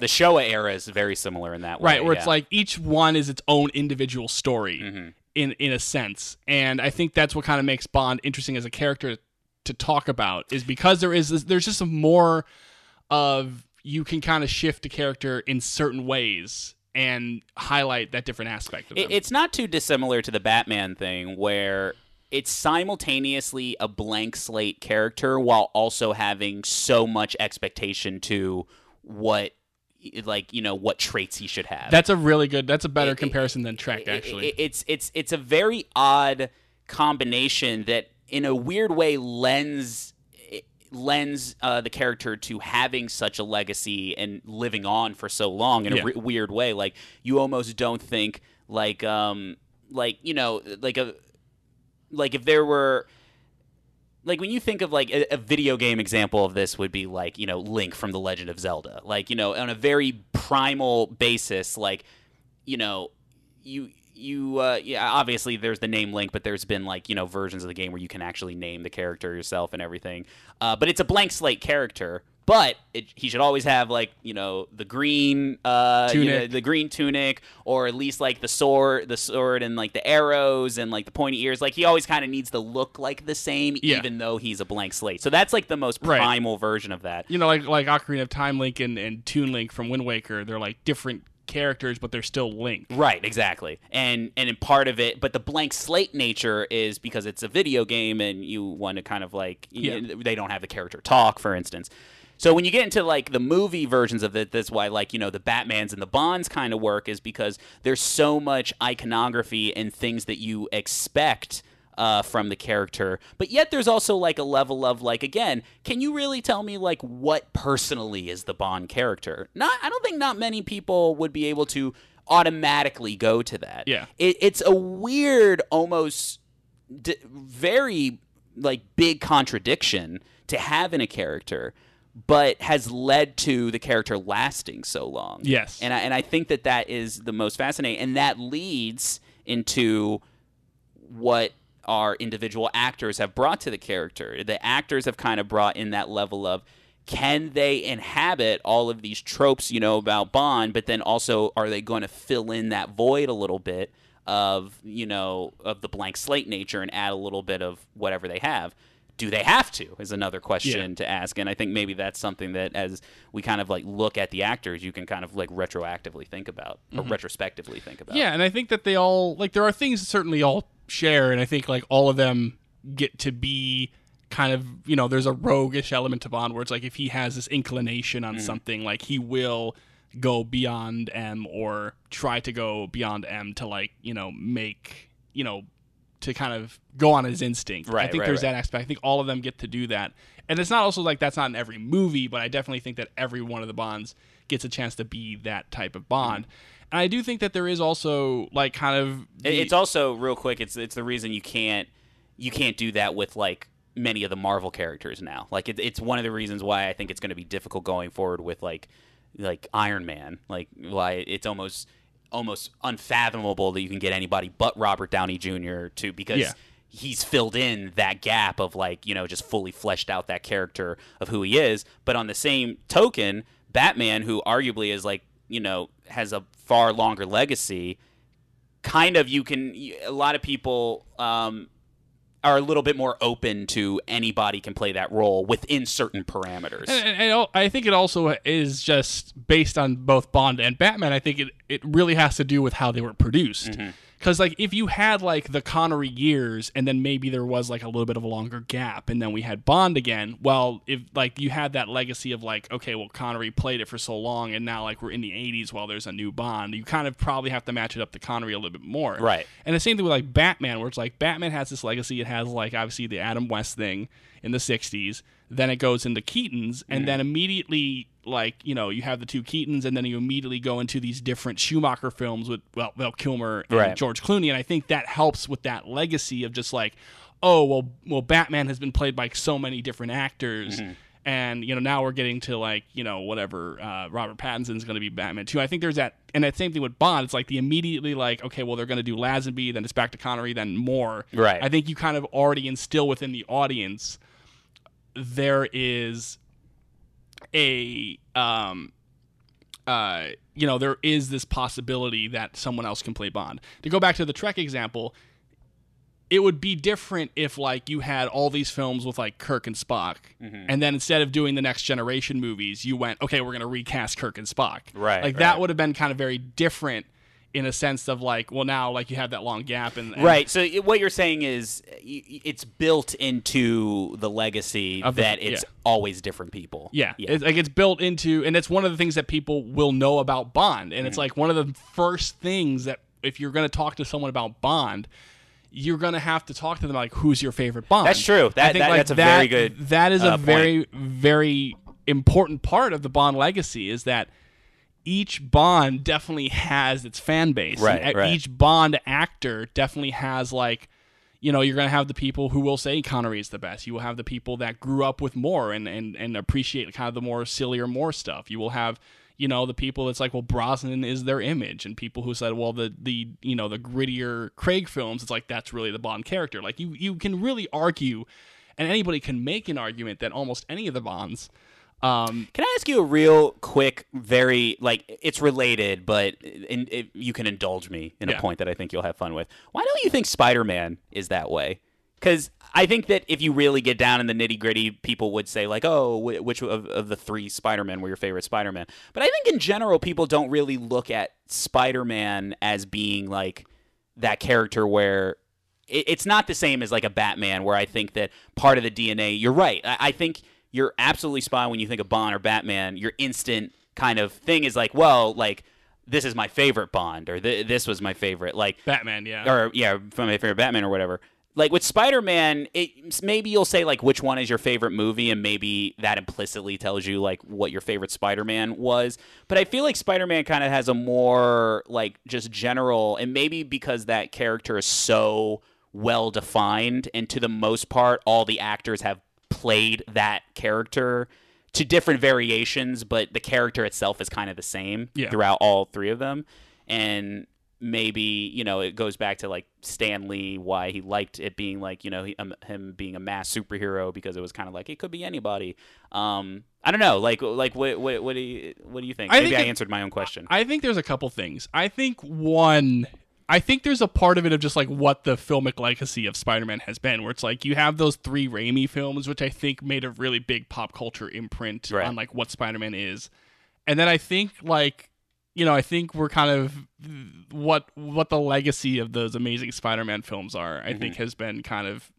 The Showa era is very similar in that way. right, where it's like each one is its own individual story Mm-hmm. in in a sense, and I think that's what kind of makes Bond interesting as a character to talk about is because there is this, there's just more of you can kind of shift a character in certain ways and highlight that different aspect of them. It, it's not too dissimilar to the Batman thing, where it's simultaneously a blank slate character while also having so much expectation to what, like you know, what traits he should have. that's a really good. That's a better It- it- comparison than Trek, actually. It- it's it's it's a very odd combination that, in a weird way, lends lends uh, the character to having such a legacy and living on for so long in Yeah. a re- weird way. Like you almost don't think like um like you know like a like if there were like when you think of like a, a video game example of this would be like you know link from the legend of zelda. Like you know on a very primal basis like you know you you uh, yeah obviously there's the name link but there's been like you know versions of the game where you can actually name the character yourself and everything. Uh, but it's a blank slate character but it, he should always have like you know the green uh, you know, Tunic. the green tunic or at least like the sword the sword and like the arrows and like the pointy ears like he always kind of needs to look like the same Yeah. even though he's a blank slate so that's like the most Right. primal version of that you know, like like Ocarina of Time Link and, and Toon Link from Wind Waker, they're like different characters, but they're still linked Right, exactly. And and in part of it, but the blank slate nature is because it's a video game and you want to kind of like Yeah. they don't have the character talk, for instance. So when you get into like the movie versions of it, that's why like you know the Batman's and the Bonds kind of work is because there's so much iconography and things that you expect uh, from the character, but yet there's also like a level of like again, can you really tell me like what personally is the Bond character? Not, I don't think not many people would be able to automatically go to that. Yeah. it, it's a weird, almost d- very like big contradiction to have in a character, but has led to the character lasting so long. Yes. and I, and I think that that is the most fascinating, and that leads into what our individual actors have brought to the character. The actors have kind of brought in that level of can they inhabit all of these tropes, you know, about Bond, but then also are they going to fill in that void a little bit of, you know, of the blank slate nature and add a little bit of whatever they have? Do they have to? Is another question Yeah. to ask, and I think maybe that's something that, as we kind of like look at the actors, you can kind of like retroactively think about or retrospectively think about. Mm-hmm. Yeah, and I think that they all like there are things that certainly all share, and I think like all of them get to be kind of you know there's a roguish element to Bond where it's like if he has this inclination on something, like he will go beyond M or try to go beyond M to like you know make you know to kind of go on his instinct. I think right, there's right. that aspect. I think all of them get to do that, and it's not also like that's not in every movie, but I definitely think that every one of the Bonds gets a chance to be that type of Bond. And I do think that there is also like kind of the- it's also real quick. It's it's the reason you can't you can't do that with like many of the Marvel characters now. Like it, it's one of the reasons why I think it's going to be difficult going forward with like like Iron Man. Like why it's almost almost unfathomable that you can get anybody but Robert Downey Jr. to because. Yeah. He's filled in that gap of like you know just fully fleshed out that character of who he is, but on the same token, Batman, who arguably is like you know has a far longer legacy, kind of you can a lot of people um, are a little bit more open to anybody can play that role within certain parameters. And, and- and I think it also is just based on both Bond and Batman. I think it, it really has to do with how they were produced. Mm-hmm. Because like if you had like the Connery years and then maybe there was like a little bit of a longer gap and then we had Bond again, well, if like you had that legacy of like okay, well Connery played it for so long and now like we're in the 80s while there's a new Bond, you kind of probably have to match it up to Connery a little bit more. Right. And the same thing with like Batman, where it's like Batman has this legacy. It has like obviously the Adam West thing in the '60s. Then it goes into Keaton's, and then immediately like you know you have the two Keatons, and then you immediately go into these different Schumacher films with well Val Kilmer and Right. George Clooney, and I think that helps with that legacy of just like oh well well Batman has been played by so many different actors. And you know now we're getting to like you know whatever uh, Robert Pattinson's going to be Batman too. I think there's that, and that same thing with Bond. It's like the immediately like okay, well they're going to do Lazenby, then it's back to Connery, then more. Right. I think you kind of already instill within the audience there is a um uh you know there is this possibility that someone else can play Bond. To go back to the Trek example, it would be different if like you had all these films with like Kirk and Spock, Mm-hmm. and then instead of doing the next generation movies, you went, okay, we're gonna recast Kirk and Spock. Right, Like that would have been kind of very different in a sense of like, well, now like you have that long gap and, and Right. So what you're saying is it's built into the legacy Of the- that it's yeah. always different people. Yeah, Yeah. It's, like it's built into, and it's one of the things that people will know about Bond, and it's Mm-hmm. like one of the first things that if you're going to talk to someone about Bond, you're going to have to talk to them like, who's your favorite Bond? That's true. I That- think, that- like, that's a that- very good, That is uh, a point. very, very important part of the Bond legacy is that each Bond definitely has its fan base. Right, right. Each Bond actor definitely has like you know, you're going to have the people who will say Connery is the best. You will have the people that grew up with Moore and, and, and appreciate kind of the more sillier Moore stuff. You will have, you know, the people that's like, well, Brosnan is their image. And people who said, well, the, the you know, the grittier Craig films, it's like, that's really the Bond character. Like, you, you can really argue, and anybody can make an argument that almost any of the Bonds. Um, Can I ask you a real quick, very like it's related, but in, if you can indulge me in Yeah. a point that I think you'll have fun with. Why don't you think Spider-Man is that way? Because I think that if you really get down in the nitty gritty, people would say like, "Oh, wh- which of, of the three Spider-Men were your favorite Spider-Man?" But I think in general, people don't really look at Spider-Man as being like that character where it, it's not the same as like a Batman, where I think that part of the DNA. You're right. I, I think you're absolutely spot on when you think of Bond or Batman. Your instant kind of thing is like, well, like this is my favorite Bond, or this was my favorite, like, Batman, yeah. or yeah, from my favorite Batman or whatever. Like with Spider-Man, it maybe you'll say like which one is your favorite movie, and maybe that implicitly tells you like what your favorite Spider-Man was. But I feel like Spider-Man kind of has a more like just general, and maybe because that character is so well defined, and to the most part, all the actors have played that character to different variations, but the character itself is kind of the same Yeah. throughout all three of them. And maybe you know it goes back to like Stan Lee, why he liked it being like you know he, um, him being a mass superhero because it was kind of like it could be anybody. Um, I don't know, like like what what what do you what do you think? I maybe think I it- answered my own question. I think there's a couple things. I think one, I think there's a part of it of just like what the filmic legacy of Spider-Man has been, where it's like you have those three Raimi films, which I think made a really big pop culture imprint Right. on like what Spider-Man is, and then I think like you know I think we're kind of what what the legacy of those amazing Spider-Man films are. I think has been kind of,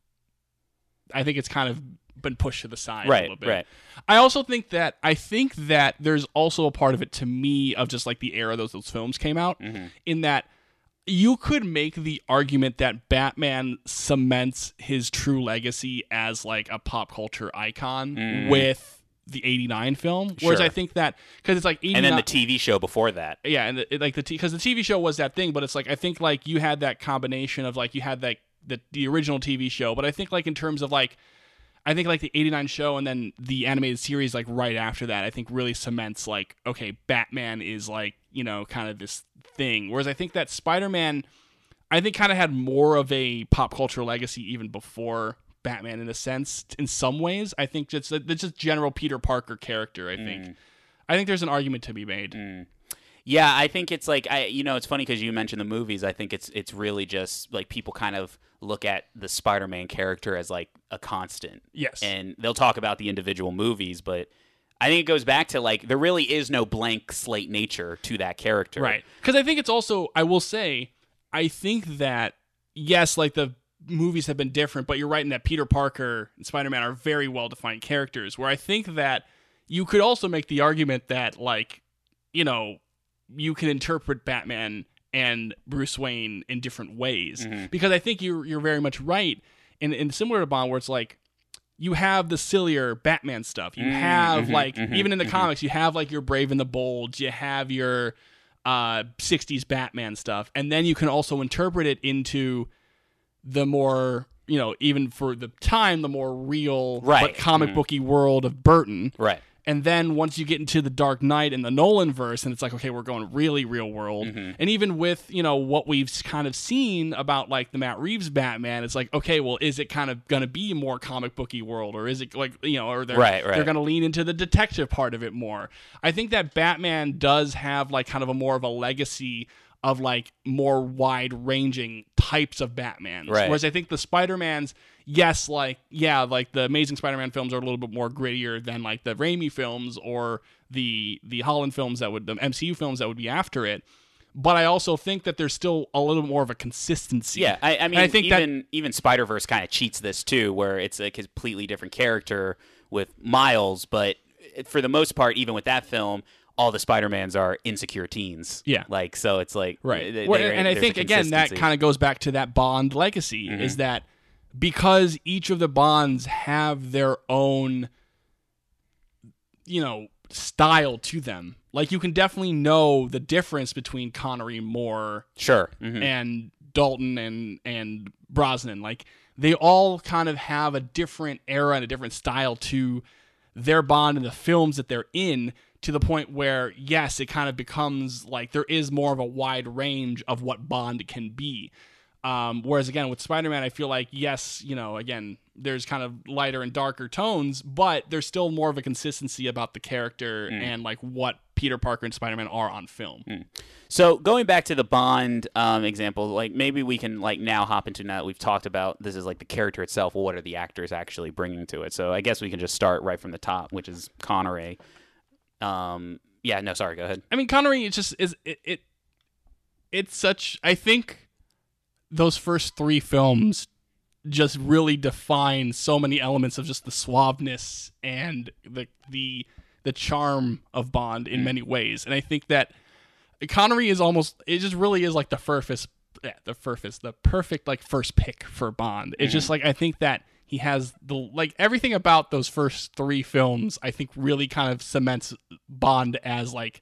I think it's kind of been pushed to the side a little bit. right. I also think that I think that there's also a part of it to me of just like the era those those films came out Mm-hmm. in that you could make the argument that Batman cements his true legacy as like a pop culture icon Mm. with the 89 film whereas Sure. I think that cuz it's like 89 And then the TV show before that. yeah, and the, it, like the because the TV show was that thing, but it's like I think like you had that combination of like you had that the the original TV show, but I think like in terms of like I think like the 89 show and then the animated series like right after that, I think really cements like okay, Batman is like, you know, kind of this thing. Whereas I think that Spider-Man I think kind of had more of a pop culture legacy even before Batman in a sense in some ways. I think just the, just general Peter Parker character, I think. Mm. I think there's an argument to be made. Mm. Yeah, I think it's like I you know it's funny because you mentioned the movies. I think it's it's really just like people kind of look at the Spider-Man character as like a constant. Yes. and they'll talk about the individual movies, but I think it goes back to like there really is no blank slate nature to that character. Right. Because I think it's also, I will say, I think that, yes, like the movies have been different, but you're right in that Peter Parker and Spider Man are very well defined characters. Where I think that you could also make the argument that, like, you know, you can interpret Batman and Bruce Wayne in different ways. Mm-hmm. Because I think you're, you're very much right. And, and similar to Bond, where it's like, you have the sillier Batman stuff. You mm, have mm-hmm, like mm-hmm, even in the mm-hmm. comics, you have like your Brave and the Bold. You have your uh 60s Batman stuff, and then you can also interpret it into the more you know even for the time the more real Right. but comic booky world of Burton. Right. And then once you get into the Dark Knight and the Nolan verse, and it's like, okay, we're going really real world. Mm-hmm. And even with you know what we've kind of seen about like the Matt Reeves Batman, it's like, okay, well, is it kind of going to be more comic booky world, or is it like you know, or they're Right, right. they're going to lean into the detective part of it more? I think that Batman does have like kind of a more of a legacy of like more wide ranging types of Batmans. Right. Whereas I think the Spider Mans, yes, like yeah, like the Amazing Spider Man films are a little bit more grittier than like the Raimi films or the the Holland films that would the MCU films that would be after it. But I also think that there's still a little more of a consistency. Yeah, I, I mean, I think that- even even Spider Verse kind of cheats this too, where it's a completely different character with Miles, but for the most part, even with that film, all the Spider Mans are insecure teens. Yeah. like so, it's like Right. they- Well, and I think again that. Mm-hmm. kind of goes back to that Bond legacy is that because each of the Bonds have their own you know style to them. Like you can definitely know the difference between Connery, Moore, sure. mhm. and Dalton and and Brosnan. Like they all kind of have a different era and a different style to their bond and the films that they're in to the point where yes, it kind of becomes like there is more of a wide range of what Bond can be. Um, whereas again with Spider-Man, I feel like yes, you know, again there's kind of lighter and darker tones, but there's still more of a consistency about the character and like what Peter Parker and Spider-Man are on film. So going back to the Bond um, example, like maybe we can like now hop into now that we've talked about this is like the character itself. What are the actors actually bringing to it? So I guess we can just start right from the top, which is Connery. Um, yeah, no, sorry, go ahead. I mean, Connery, it's just is it, it. It's such. I think those first three films just really define so many elements of just the suaveness and the the the charm of Bond in many ways, and I think that Connery is almost. It just really is like the furthest. Yeah, the furthest, the perfect like first pick for Bond. It's just like I think that he has the like everything about those first three films. I think really kind of cements Bond as like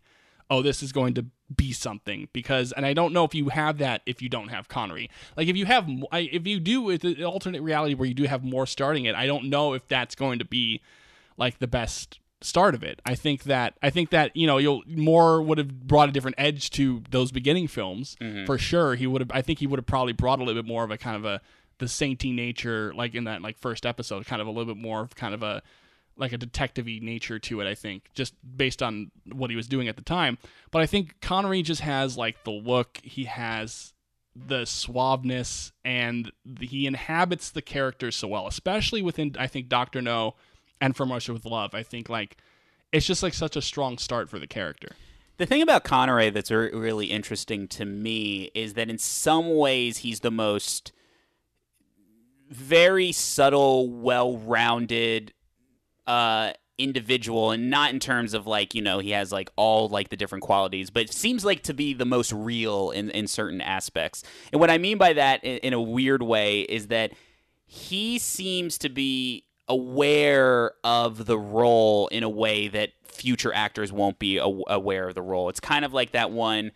oh, this is going to be something because, and I don't know if you have that if you don't have Connery. Like if you have, if you do with the alternate reality where you do have Moore starting it, I don't know if that's going to be like the best start of it. I think that I think that you know you'll Moore would have brought a different edge to those beginning films mm-hmm. for sure. He would have. I think he would have probably brought a little bit more of a kind of a the sainty nature, like in that like first episode, kind of a little bit more of kind of a like a detective-y nature to it, I think, just based on what he was doing at the time. But I think Connery just has like the look, he has the suaveness, and the, he inhabits the character so well, especially within I think Doctor No and From Russia with Love. I think like it's just like such a strong start for the character. The thing about Connery that's re- really interesting to me is that in some ways he's the most very subtle, well-rounded uh, individual, and not in terms of like you know he has like all like the different qualities, but seems like to be the most real in in certain aspects. And what I mean by that, in, in a weird way, is that he seems to be aware of the role in a way that future actors won't be a- aware of the role. It's kind of like that one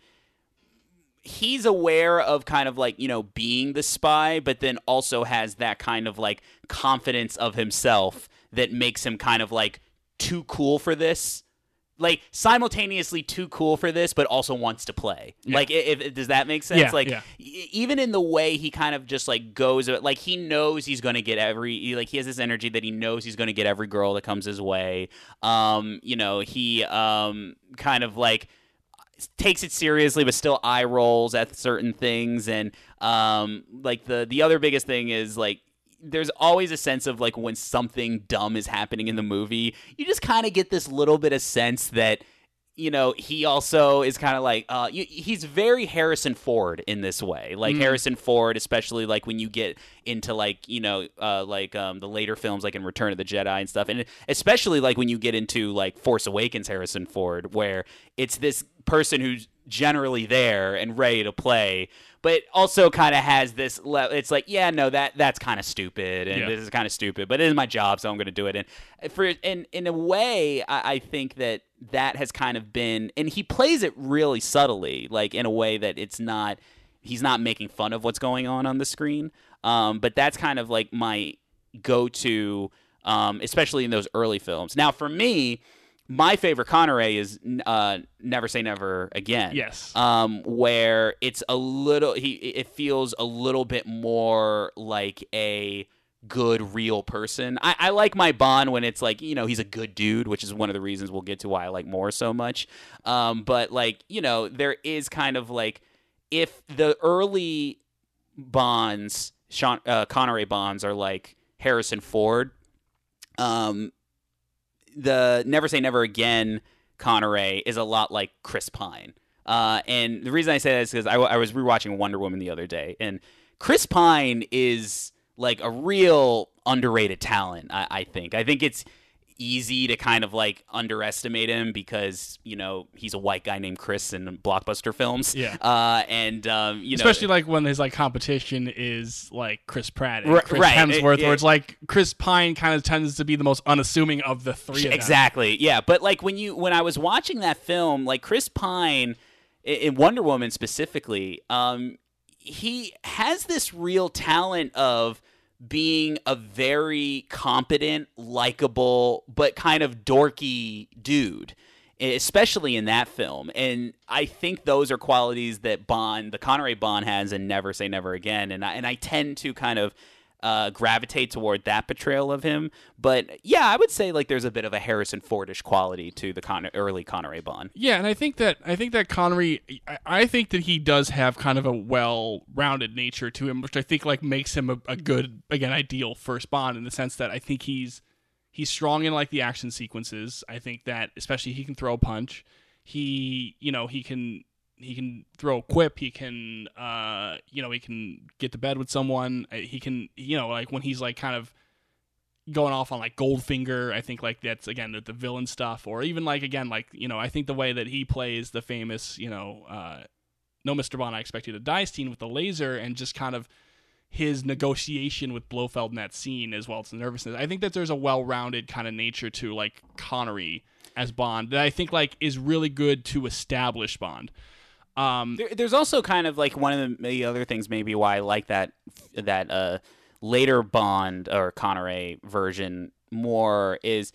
he's aware of kind of like, you know, being the spy, but then also has that kind of like confidence of himself that makes him kind of like too cool for this. Like simultaneously too cool for this, but also wants to play. Like, if, if- does that make sense? Yeah, like, yeah. e- even in the way he kind of just like goes, like he knows he's going to get every, like he has this energy that he knows he's going to get every girl that comes his way. Um, you know, he um kind of like takes it seriously, but still eye rolls at certain things. And um, like the the other biggest thing is like there's always a sense of like when something dumb is happening in the movie, you just kind of get this little bit of sense that you know, he also is kind of like uh, he's very Harrison Ford in this way. Like mm. Harrison Ford, especially like when you get into like you know, uh, like um, the later films, like in Return of the Jedi and stuff, and especially like when you get into like Force Awakens, Harrison Ford, where it's this person who's generally there and ready to play, but also kind of has this. Le- it's like, yeah, no, that that's kind of stupid, and yeah. this is kind of stupid, but it is my job, so I'm going to do it. And for in in a way, I, I think that that has kind of been, and he plays it really subtly, like in a way that it's not. He's not making fun of what's going on on the screen, um, but that's kind of like my go-to, um, especially in those early films. Now, for me, my favorite Connery is uh, Never Say Never Again. Yes. Um, where it's a little he it feels a little bit Moore like a good real person. I, I like my Bond when it's like you know he's a good dude, which is one of the reasons we'll get to why I like more so much. Um, but like you know there is kind of like if the early Bonds, Sean uh, Connery Bonds are like Harrison Ford. Um, the Never Say Never Again Connery is a lot like Chris Pine. Uh, and the reason I say that is because I, I was rewatching Wonder Woman the other day, and Chris Pine is like a real underrated talent. I, I think. I think it's easy to kind of like underestimate him because you know he's a white guy named Chris in blockbuster films. Yeah, uh, and um, you know, especially like when his like competition is like Chris Pratt and Chris right. Hemsworth, it, it, where it's like Chris Pine kind of tends to be the most unassuming of the three. Of exactly. Yeah, but like when you when I was watching that film, like Chris Pine in Wonder Woman specifically, um, he has this real talent of being a very competent, likable, but kind of dorky dude, especially in that film. And I think those are qualities that Bond, the Connery Bond, has and Never Say Never Again. And I, and I tend to kind of uh, gravitate toward that portrayal of him. But yeah, I would say like there's a bit of a Harrison Fordish quality to the Con- early Connery Bond. Yeah, and I think that I think that Connery, I, I think that he does have kind of a well-rounded nature to him, which I think like makes him a, a good, again, ideal first Bond in the sense that I think he's he's strong in like the action sequences. I think that especially he can throw a punch. He, you know, he can he can throw a quip. He can, uh, you know, he can get to bed with someone. Uh, he can, you know, like when he's like kind of going off on like Goldfinger. I think like that's again the, the villain stuff, or even like again like you know I think the way that he plays the famous you know uh, no Mr. Bond I expect you to die scene with the laser and just kind of his negotiation with Blofeld in that scene as well as the nervousness. I think that there's a well-rounded kind of nature to like Connery as Bond that I think like is really good to establish Bond. Um, there, there's also kind of like one of the other things maybe why I like that that uh, later Bond or Connery version more is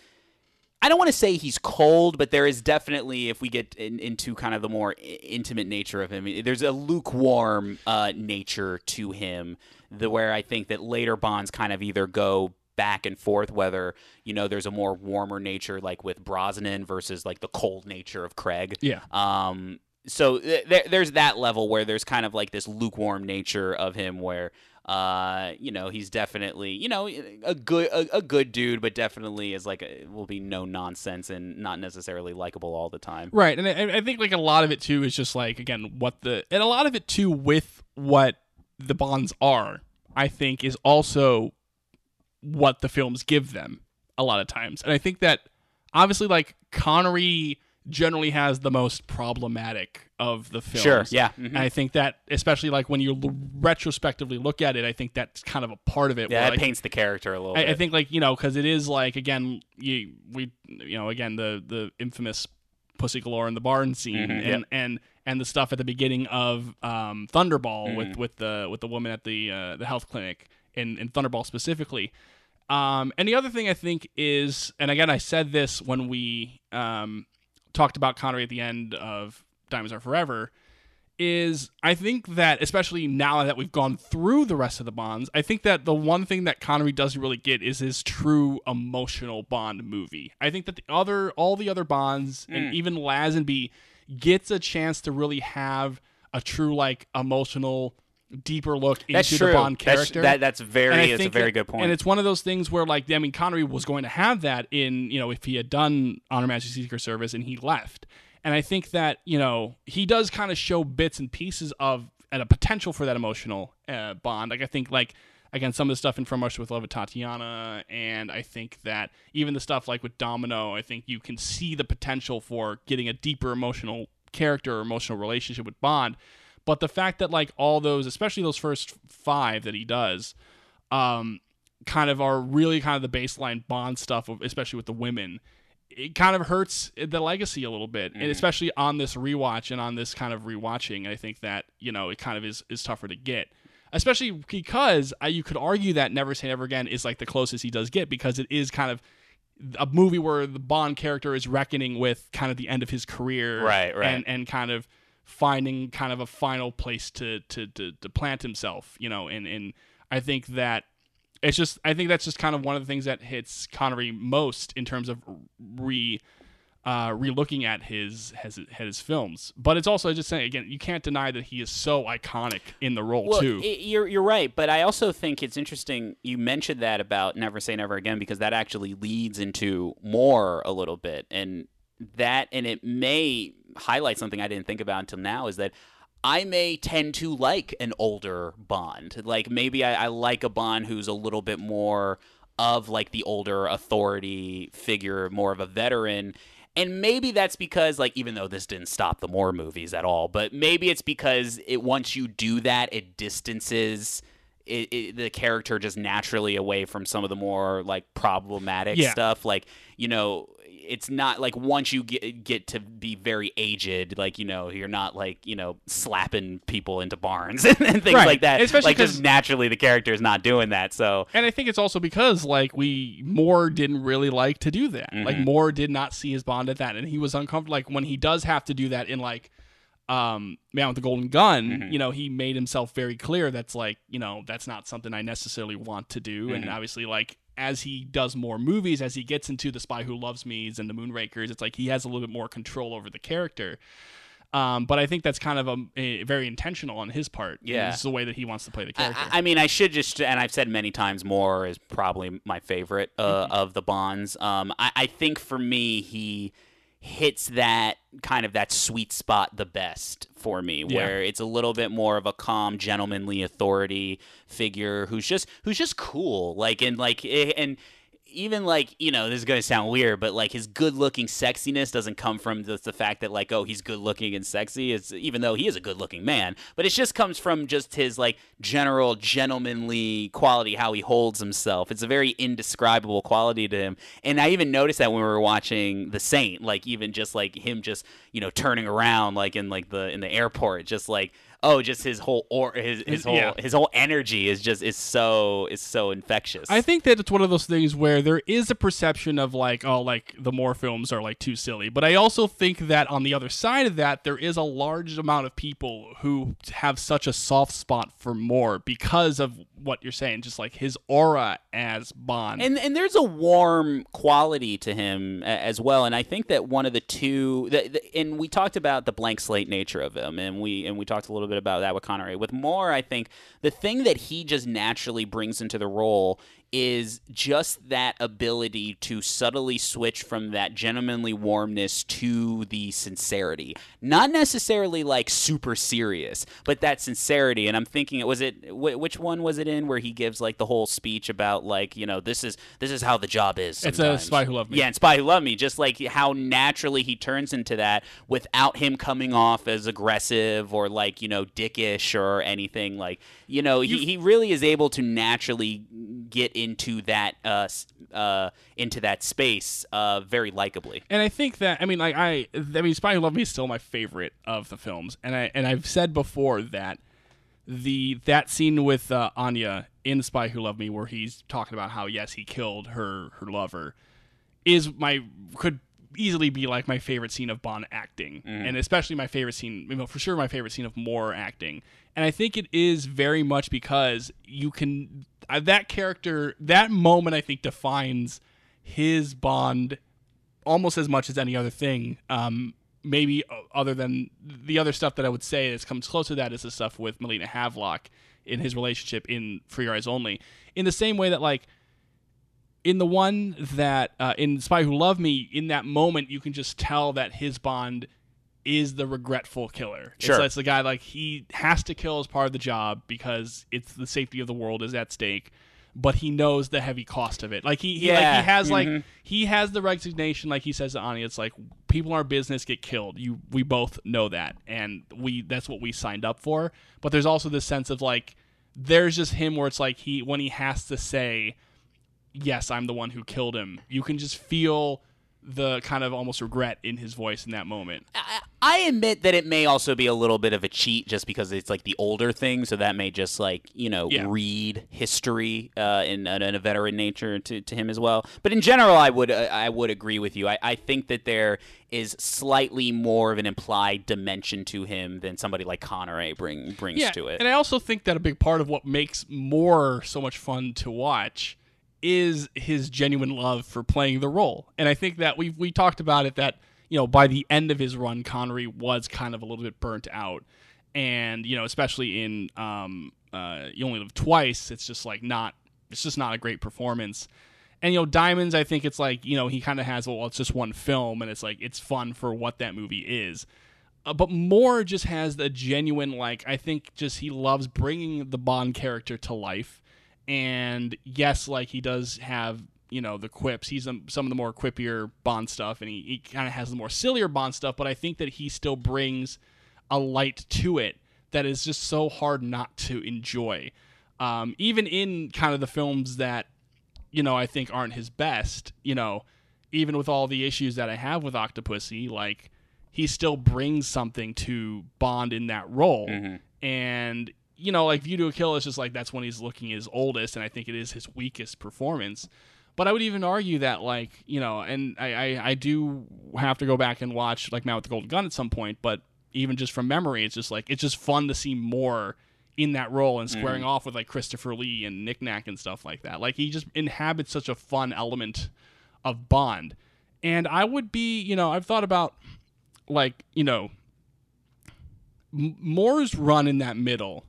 I don't want to say he's cold, but there is definitely if we get in, into kind of the more intimate nature of him, there's a lukewarm uh, nature to him. The where I think that later Bonds kind of either go back and forth whether you know there's a more warmer nature like with Brosnan versus like the cold nature of Craig. Yeah. Um, so th- there's that level where there's kind of like this lukewarm nature of him where uh, you know, he's definitely, you know, a good a, a, good dude, but definitely is like a, will be no nonsense and not necessarily likable all the time. Right, and I, I, think like a lot of it too is just like again what the and a lot of it too with what the bonds are. I think is also what the films give them a lot of times, and I think that obviously like Connery generally has the most problematic of the films. Sure, yeah. Mm-hmm. And I think that, especially like when you l- retrospectively look at it, I think that's kind of a part of it. Yeah, it like, paints the character a little. I, bit. I think like you know because it is like again you we you know again the the infamous pussy galore in the barn scene mm-hmm, and yep. and and the stuff at the beginning of um, Thunderball Mm-hmm. with with the with the woman at the uh, the health clinic in in Thunderball specifically. Um, and the other thing I think is, and again, I said this when we um, talked about Connery at the end of Diamonds Are Forever, is I think that especially now that we've gone through the rest of the Bonds, I think that the one thing that Connery doesn't really get is his true emotional Bond movie. I think that the other all the other Bonds Mm. and even Lazenby gets a chance to really have a true like emotional deeper look That's into true. the Bond That's- character. that- that's very- it's a very that- good point. And it's one of those things where like I mean Connery was going to have that in, you know, if he had done On Her Majesty's Secret Service and he left. And I think that, you know, he does kind of show bits and pieces of and a potential for that emotional uh, bond. Like I think like again some of the stuff in From Russia with Love with Tatiana and I think that even the stuff like with Domino, I think you can see the potential for getting a deeper emotional character or emotional relationship with Bond. But the fact that like all those, especially those first five that he does, um, kind of are really kind of the baseline Bond stuff, especially with the women. It kind of hurts the legacy a little bit, and especially on this rewatch and on this kind of rewatching. I think that you know it kind of is is tougher to get, especially because uh, you could argue that Never Say Never Again is like the closest he does get because it is kind of a movie where the Bond character is reckoning with kind of the end of his career, Right, right. and and kind of finding kind of a final place to to to, to plant himself, you know, and and I think that it's just I think that's just kind of one of the things that hits Connery most in terms of re uh re-looking at his his his films. But it's also just saying again, you can't deny that he is so iconic in the role Well, too. i- you're you're right, but I also think it's interesting you mentioned that about Never Say Never Again because that actually leads into Moore a little bit, and that and it may highlight something I didn't think about until now is that. I may tend to like an older Bond. Like maybe I, I like a Bond who's a little bit more of like the older authority figure, more of a veteran. And maybe that's because, like, even though this didn't stop the Moore movies at all, but maybe it's because it once you do that, it distances it, it, the character just naturally away from some of the more like problematic Yeah. stuff. Like, you know, it's not like once you get get to be very aged, like you know, you're not like you know slapping people into barns and things Right. like that. Especially like, just naturally, the character is not doing that. So And I think it's also because like we Moore didn't really like to do that. Like Mm-hmm. Moore did not see his Bond at that, and he was uncomfortable. Like when he does have to do that in like um Man with the Golden Gun, Mm-hmm. you know, he made himself very clear that's like you know that's not something I necessarily want to do. Mm-hmm. And obviously, like as he does more movies, as he gets into the Spy Who Loves Me's and the Moonrakers, it's like he has a little bit Moore control over the character. Um, but I think that's kind of a, a very intentional on his part. Yeah. it's the way that he wants to play the I, character. I mean, I should just, and I've said many times, more is probably my favorite uh, Mm-hmm. of the Bonds. Um, I, I think for me, he hits that kind of that sweet spot the best for me, Yeah. where it's a little bit more of a calm, gentlemanly authority figure who's just who's just cool, like and like eh, and. Even like you know, this is gonna sound weird, but like his good-looking sexiness doesn't come from the, the fact that like oh he's good-looking and sexy. It's even though he is a good-looking man, but it just comes from just his like general gentlemanly quality, how he holds himself. It's a very indescribable quality to him. And I even noticed that when we were watching The Saint, like even just like him just you know turning around like in like the in the airport, just like oh just his whole or his his whole Yeah. his whole energy is just is so is so infectious. I think that it's one of those things where there is a perception of like, oh, like the Moore films are like too silly. But I also think that on the other side of that, there is a large amount of people who have such a soft spot for Moore because of what you're saying, just like his aura as Bond. And and there's a warm quality to him as well. And I think that one of the two, the, the, and we talked about the blank slate nature of him, and we and we talked a little bit about that with Connery. With Moore, I think the thing that he just naturally brings into the role is just that ability to subtly switch from that gentlemanly warmness to the sincerity. Not necessarily like super serious, but that sincerity. And I'm thinking, it was it wh- which one was it in where he gives like the whole speech about like you know this is this is how the job is. It's a. Spy Who Loved Me. Yeah, and Spy Who Loved Me. Just like how naturally he turns into that without him coming off as aggressive or like you know dickish or anything like you know he, he really is able to naturally get into that uh, uh into that space uh very likably. And I think that I mean, like I, I mean, Spy Who Loved Me is still my favorite of the films, and I and I've said before that the that scene with uh, Anya in Spy Who Loved Me, where he's talking about how yes, he killed her her lover, is my could easily be like my favorite scene of Bond acting, and especially my favorite scene, you know, for sure my favorite scene of Moore acting. And I think it is very much because you can uh, that character that moment I think defines his Bond almost as much as any other thing. Um, maybe other than the other stuff that I would say that comes close to that is the stuff with Melina Havelock in his relationship in For Your Eyes Only. In the same way that like in the one that uh, in Spy Who Loved Me, in that moment you can just tell that his Bond is the regretful killer. Sure. It's, it's the guy like he has to kill as part of the job because it's the safety of the world is at stake. But he knows the heavy cost of it. Like he, he like Yeah, he has like mhm. he has the resignation, like he says to Anya. It's like people in our business get killed. You, we both know that, and we that's what we signed up for. But there's also this sense of like there's just him where it's like he when he has to say, "Yes, I'm the one who killed him." You can just feel the kind of almost regret in his voice in that moment. I, I admit that it may also be a little bit of a cheat just because it's like the older thing, so that may just like you know Yeah. read history uh, in, in a veteran nature to, to him as well. But in general, I would uh, I would agree with you. I, I think that there is slightly more of an implied dimension to him than somebody like Connery bring brings yeah, to it. and I also think that a big part of what makes Moore so much fun to watch is his genuine love for playing the role. And I think that we we talked about it that you know by the end of his run, Connery was kind of a little bit burnt out, and you know especially in um, uh, You Only Live Twice, it's just like not it's just not a great performance. And you know, Diamonds, I think it's like you know he kind of has well, it's just one film, and it's like it's fun for what that movie is. Uh, but Moore just has the genuine like I think just he loves bringing the Bond character to life, and yes, like he does have you know the quips. He's um, some of the more quippier Bond stuff, and he, he kind of has the more sillier Bond stuff. But I think that he still brings a light to it that is just so hard not to enjoy. Um, even in kind of the films that you know I think aren't his best, you know, even with all the issues that I have with Octopussy, like he still brings something to Bond in that role. And you know, like View to a Kill is just like that's when he's looking his oldest, and I think it is his weakest performance. But I would even argue that, like, you know, and I, I, I do have to go back and watch like Man with the Golden Gun at some point, but even just from memory, it's just like it's just fun to see Moore in that role and squaring mm-hmm. off with like Christopher Lee and Nick Nack and stuff like that. Like he just inhabits such a fun element of Bond. And I would be, you know, I've thought about like, you know, M- Moore's run in that middle,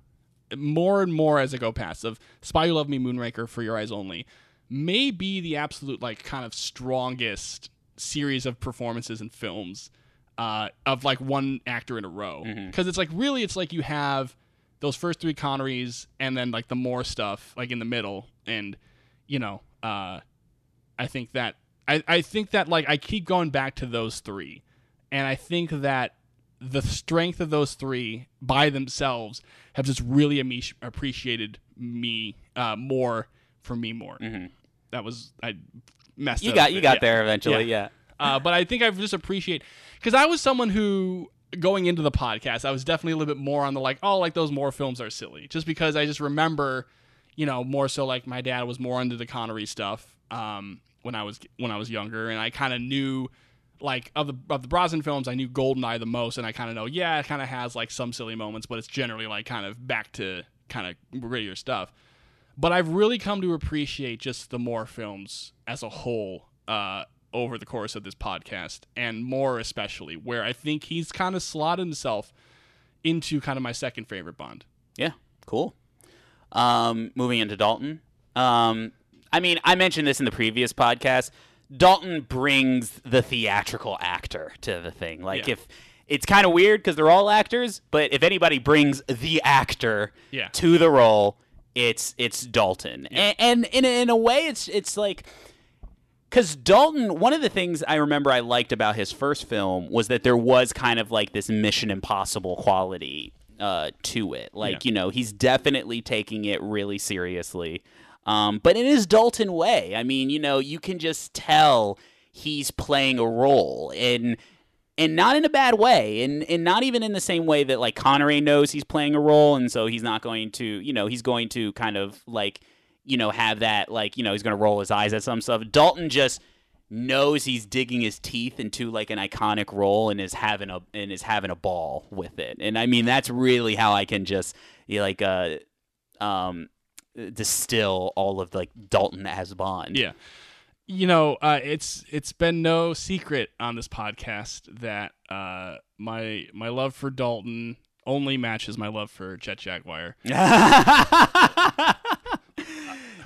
more and more as I go past of Spy Who Loved Me, Moonraker, For Your Eyes Only, may be the absolute like kind of strongest series of performances and films uh, of like one actor in a row. Because it's like really, it's like you have those first three Connerys and then like the Moore stuff like in the middle, and you know, uh, I think that I, I think that like I keep going back to those three, and I think that the strength of those three by themselves have just really ame- appreciated me uh, more for me more. That was I messed. you up got you got Yeah. there eventually, yeah. Uh, but I think I've just appreciate because I was someone who going into the podcast I was definitely a little bit more on the like oh like those Moore films are silly just because I just remember you know more so like my dad was more into the Connery stuff um, when I was when I was younger and I kind of knew like of the of the Brosnan films I knew Goldeneye the most and I kind of know yeah it kind of has like some silly moments but it's generally like kind of back to kind of grittier stuff but I've really come to appreciate just the Moore films as a whole uh, over the course of this podcast, and more especially where I think he's kind of slotted himself into kind of my second favorite Bond. Yeah, cool. Um, moving into Dalton. Um, I mean, I mentioned this in the previous podcast. Dalton brings the theatrical actor to the thing. Like, Yeah. if it's kind of weird because they're all actors, but if anybody brings the actor Yeah. to the role, it's it's Dalton. And, and in a, in a way, it's it's like because Dalton, one of the things I remember I liked about his first film was that there was kind of like this Mission Impossible quality uh, to it. Like, Yeah. you know, he's definitely taking it really seriously. Um, but in his Dalton way, I mean, you know, you can just tell he's playing a role and and not in a bad way and and not even in the same way that like Connery knows he's playing a role and so he's not going to, you know, he's going to kind of like you know, have that like, you know, he's going to roll his eyes at some stuff. Dalton just knows he's digging his teeth into like an iconic role and is having a and is having a ball with it. And I mean, that's really how I can just you know, like uh um distill all of like Dalton as Bond. Yeah. you know, uh, it's it's been no secret on this podcast that uh, my my love for Dalton only matches my love for Jet Jaguar.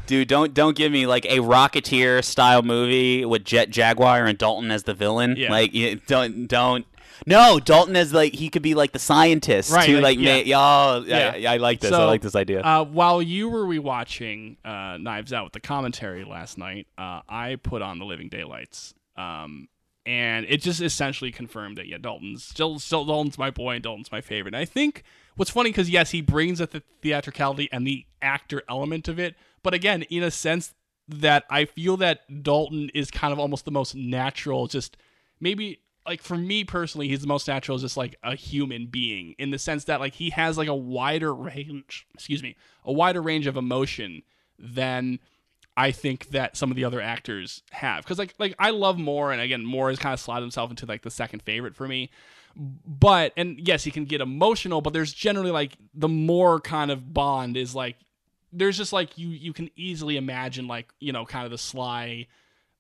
Dude, don't don't give me like a Rocketeer style movie with Jet Jaguar and Dalton as the villain. Yeah. Like don't don't. No, Dalton is like he could be like the scientist Right, too. like, Like, yeah. oh, Yeah. I, I like this. I like this idea. Uh, while you were rewatching uh, Knives Out with the commentary last night, uh, I put on The Living Daylights, um, and it just essentially confirmed that yeah, Dalton's still still Dalton's my boy, and Dalton's my favorite. And I think what's funny because yes, he brings the theatricality and the actor element of it, but again, in a sense that I feel that Dalton is kind of almost the most natural, just maybe like for me personally, he's the most natural, just like a human being in the sense that like he has like a wider range, excuse me, a wider range of emotion than I think that some of the other actors have. Because like like I love Moore, and again, Moore has kind of slotted himself into like the second favorite for me. But and yes, he can get emotional, but there's generally like the Moore kind of bond is like there's just like you you can easily imagine like you know kind of the sly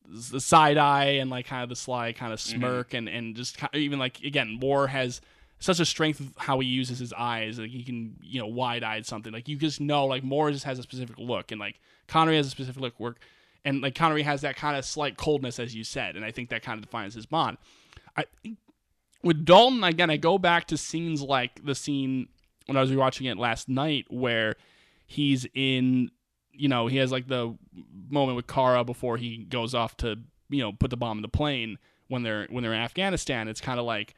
the side eye and like kind of the sly kind of mm-hmm. smirk and and just ki- even like again Moore has such a strength of how he uses his eyes like he can you know wide eyed something. Like you just know like Moore just has a specific look and like Connery has a specific look work and like Connery has that kind of slight coldness as you said and I think that kind of defines his bond. I with Dalton again I go back to scenes like the scene when I was rewatching it last night where he's in you know he has like the moment with Kara before he goes off to you know put the bomb in the plane when they're when they're in Afghanistan. It's kind of like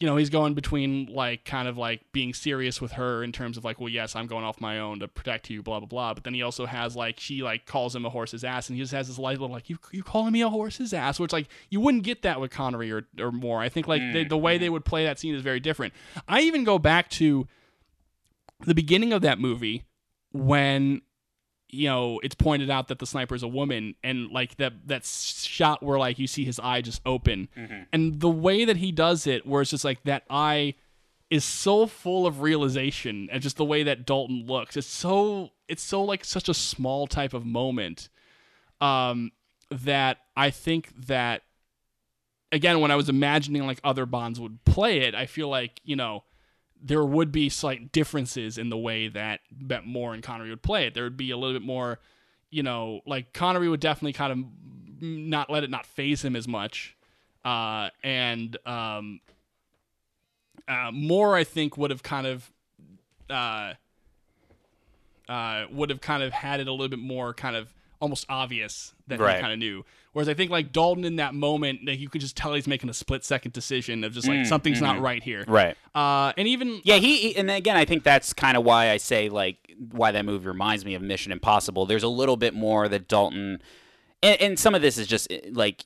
you know he's going between like kind of like being serious with her in terms of like well yes I'm going off my own to protect you blah blah blah. But then he also has like she like calls him a horse's ass and he just has this light little like you you calling me a horse's ass? Which like you wouldn't get that with Connery or or Moore. I think like they, mm, the way mm. they would play that scene is very different. I even go back to the beginning of that movie when you know it's pointed out that the sniper is a woman and like that that shot where like you see his eye just open. And the way that he does it where it's just like that eye is so full of realization and just the way that Dalton looks it's so it's so like such a small type of moment um that I think that again when I was imagining like other bonds would play it I feel like you know there would be slight differences in the way that that Moore and Connery would play it. There would be a little bit more, you know, like Connery would definitely kind of not let it not phase him as much, uh, and um, uh, Moore I think would have kind of, uh, uh, would have kind of had it a little bit more kind of almost obvious that Right. he kind of knew. Whereas I think like Dalton in that moment, that you could just tell he's making a split second decision of just like something's not right here. right. Uh, and even Yeah, he, he- and again, I think that's kind of why I say like why that movie reminds me of Mission Impossible. There's a little bit more that Dalton, and, and some of this is just eh, like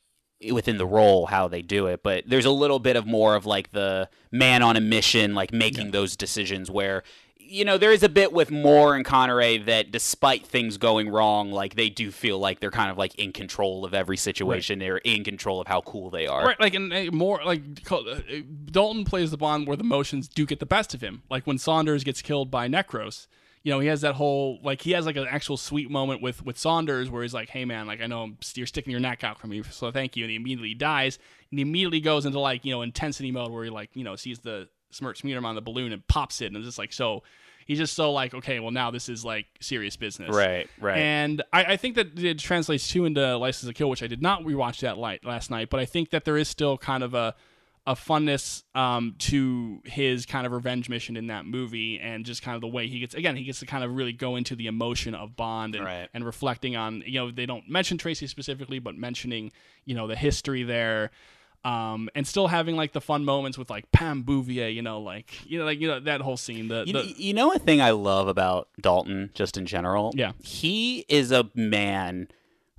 within the role how they do it, but there's a little bit of more of like the man on a mission, like making those decisions where. You know, there is a bit with Moore and Connery that, despite things going wrong, like they do feel like they're kind of like in control of every situation. They're in control of how cool they are. Right, like and uh, more like Dalton plays the Bond where the motions do get the best of him. Like when Saunders gets killed by Necros, you know, he has that whole like he has like an actual sweet moment with with Saunders where he's like, "Hey man, like I know you're sticking your neck out for me, so thank you." And he immediately dies, and he immediately goes into like you know intensity mode where he like you know sees the smirk smear on the balloon and pops it, and it's just like so. He's just so like, okay, well now this is like serious business, Right, right. and I, I think that it translates too into License to Kill, which I did not rewatch that light last night, but I think that there is still kind of a a funness um, to his kind of revenge mission in that movie, and just kind of the way he gets again, he gets to kind of really go into the emotion of Bond and Right. and reflecting on you know they don't mention Tracy specifically, but mentioning you know the history there. Um, and still having like the fun moments with like Pam Bouvier, you know, like you know, like you know that whole scene. The, You, the you know a thing I love about Dalton, just in general. Yeah. he is a man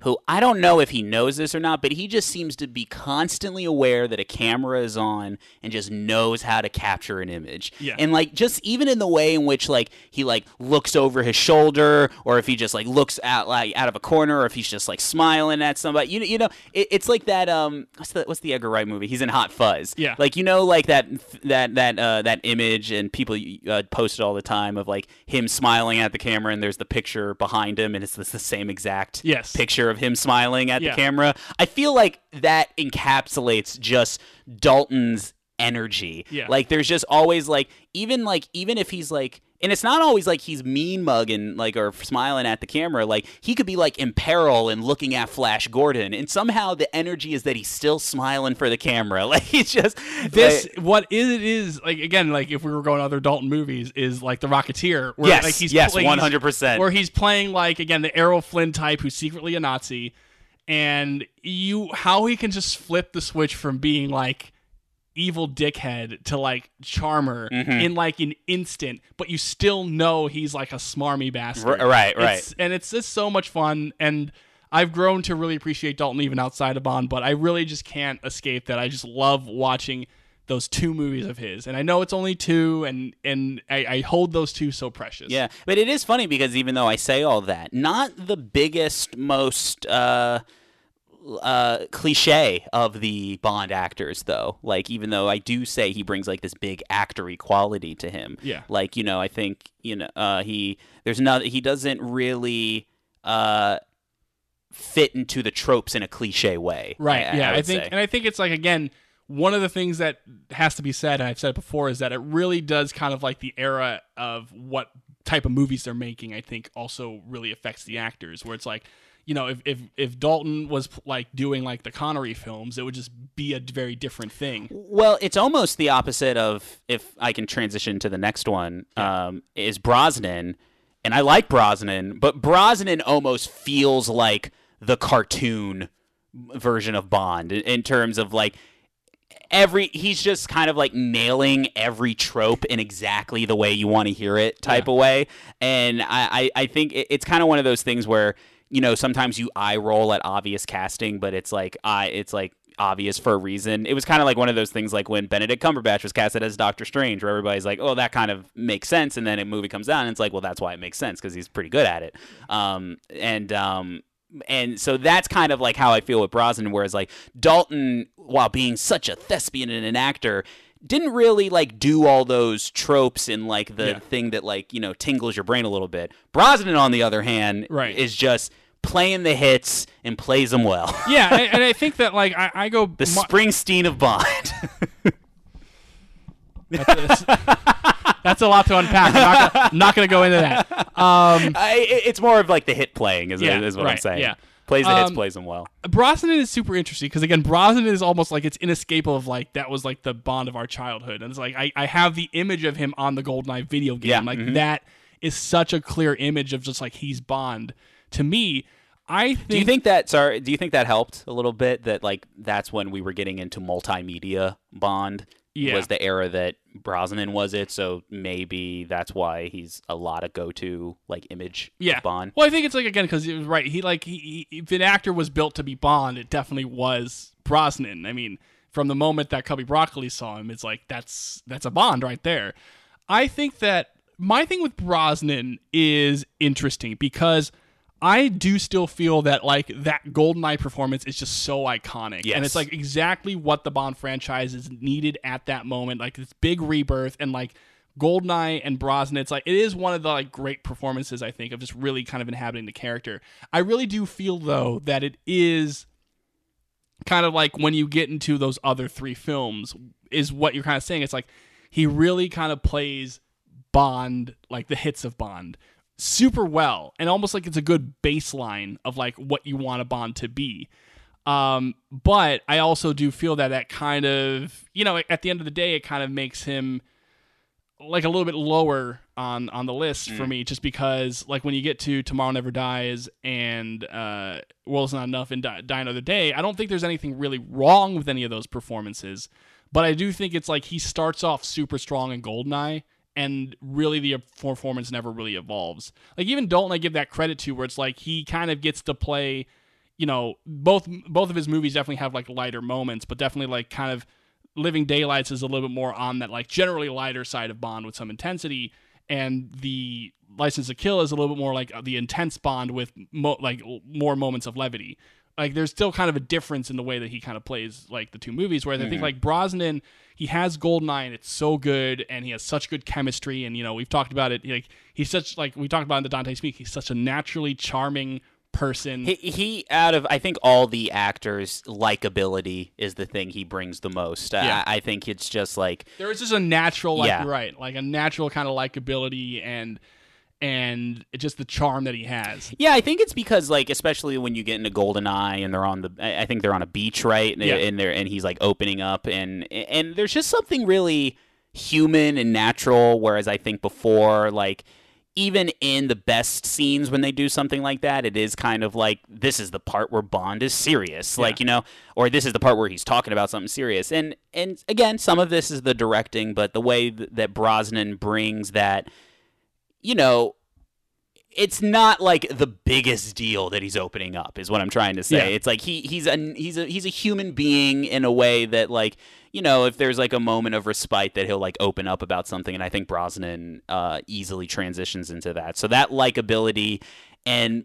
who I don't know if he knows this or not, but he just seems to be constantly aware that a camera is on and just knows how to capture an image. Yeah. And like just even in the way in which like he like looks over his shoulder, or if he just like looks out like out of a corner, or if he's just like smiling at somebody. You know, you know, it, it's like that. Um, what's the what's the Edgar Wright movie? He's in Hot Fuzz. Yeah. Like you know, like that that that uh, that image, and people uh, post it all the time of like him smiling at the camera, and there's the picture behind him, and it's the, the same exact Yes. picture of him smiling at Yeah. the camera. I feel like that encapsulates just Dalton's energy. Yeah. Like there's just always like even like even if he's like and it's not always like he's mean mugging like or smiling at the camera. Like he could be like in peril and looking at flash gordon. And somehow the energy is that he's still smiling for the camera. Like he's just this like- what it is like again like if we were going to other Dalton movies is like the Rocketeer where Yes, like he's yes, playing- 100%. where he's playing like again the Errol Flynn type who's secretly a Nazi. And you how he can just flip the switch from being like evil dickhead to like charmer Mm-hmm. in like an instant but you still know he's like a smarmy bastard R- right, right. It's- and it's just so much fun and I've grown to really appreciate Dalton even outside of Bond, but I really just can't escape that. I just love watching those two movies of his, and I know it's only two, and and I, I hold those two so precious. Yeah, but it is funny because even though I say all that, not the biggest, most uh, uh, cliche of the Bond actors, though. Like, even though I do say he brings like this big actory quality to him. Yeah. Like, you know, I think you know uh, he there's not he doesn't really uh, fit into the tropes in a cliche way. right. I, yeah, I, would think, say. and I think it's like again. One of the things that has to be said, and I've said it before, is that it really does kind of like the era of what type of movies they're making. I think also really affects the actors, where it's like, you know, if if, if Dalton was like doing like the Connery films, it would just be a very different thing. Well, it's almost the opposite of if I can transition to the next one. Um, is Brosnan, and I like Brosnan, but Brosnan almost feels like the cartoon version of Bond in, in terms of like every he's just kind of like nailing every trope in exactly the way you want to hear it type of way and i i, I think it, it's kind of one of those things where you know sometimes you eye roll at obvious casting but it's like i it's like obvious for a reason it was kind of like one of those things like when benedict cumberbatch was casted as doctor strange where everybody's like oh that kind of makes sense and then a movie comes out and it's like well that's why it makes sense because he's pretty good at it um and um and so that's kind of like how I feel with Brosnan. Whereas like Dalton, while being such a thespian and an actor, didn't really like do all those tropes and like the Yeah. thing that like you know tingles your brain a little bit. Brosnan, on the other hand, Right. is just playing the hits and plays them well. yeah, and, and I think that like I, I go the Springsteen of Bond. that's, that's a lot to unpack. I'm not, not gonna go into that. Um, I, it's more of like the hit playing is, Yeah, is what I'm saying. yeah. Plays the hits, Um, plays them well. Brosnan is super interesting because again, Brosnan is almost like it's inescapable of like that was like the bond of our childhood, and it's like I, I have the image of him on the GoldenEye video game, Yeah, like mhm. that is such a clear image of just like he's Bond to me. I think, Do you think that sorry, do you think that helped a little bit that like that's when we were getting into multimedia Bond? Yeah. Was the era that Brosnan was it, so maybe that's why he's a lot of go to like image yeah. Bond. Well, I think it's like again because right. He like he, he, if an actor was built to be Bond, it definitely was Brosnan. I mean, from the moment that Cubby Broccoli saw him, it's like that's that's a Bond right there. I think that my thing with Brosnan is interesting because I do still feel that like that GoldenEye performance is just so iconic, and it's like exactly what the Bond franchise is needed at that moment. Like this big rebirth and like Goldeneye and Brosnan. It's like it is one of the like great performances I think of just really kind of inhabiting the character. I really do feel though that it is kind of like when you get into those other three films is what you're kind of saying. It's like he really kind of plays Bond like the hits of Bond super well and almost like it's a good baseline of like what you want a Bond to be. Um, but I also do feel that that kind of, you know, at the end of the day, it kind of makes him like a little bit lower on on the list for me, just because like when you get to Tomorrow Never Dies and uh, World's Not Enough and Die, Die Another Day, I don't think there's anything really wrong with any of those performances, but I do think it's like he starts off super strong in Goldeneye. And really, the performance never really evolves. Like even Dalton, I give that credit to, where it's like he kind of gets to play you know both both of his movies definitely have like lighter moments but definitely like kind of living daylights is a little bit more on that like generally lighter side of bond with some intensity and the license to kill is a little bit more like uh, the intense bond with mo- like more moments of levity like there's still kind of a difference in the way that he kind of plays like the two movies whereas i think mm-hmm. like brosnan he has goldeneye and it's so good and he has such good chemistry and you know we've talked about it like he's such like we talked about in the Dante's Peak he's such a naturally charming person. He, he out of I think all the actors likability is the thing he brings the most. Yeah. I, I think it's just like there is just a natural, like Yeah. right, like a natural kind of likability and and just the charm that he has. Yeah, I think it's because like especially when you get into Golden Eye and they're on the I think they're on a beach, right? And, Yeah. and they're and he's like opening up and and there's just something really human and natural whereas I think before like even in the best scenes when they do something like that, it is kind of like this is the part where Bond is serious, like you know, or this is the part where he's talking about something serious. And and again, some of this is the directing, but the way th- that Brosnan brings that, you know, it's not like the biggest deal that he's opening up is what I'm trying to say. Yeah. It's like he he's a he's a he's a human being in a way that like you know if there's like a moment of respite that he'll like open up about something, and I think Brosnan uh, easily transitions into that. So that likability and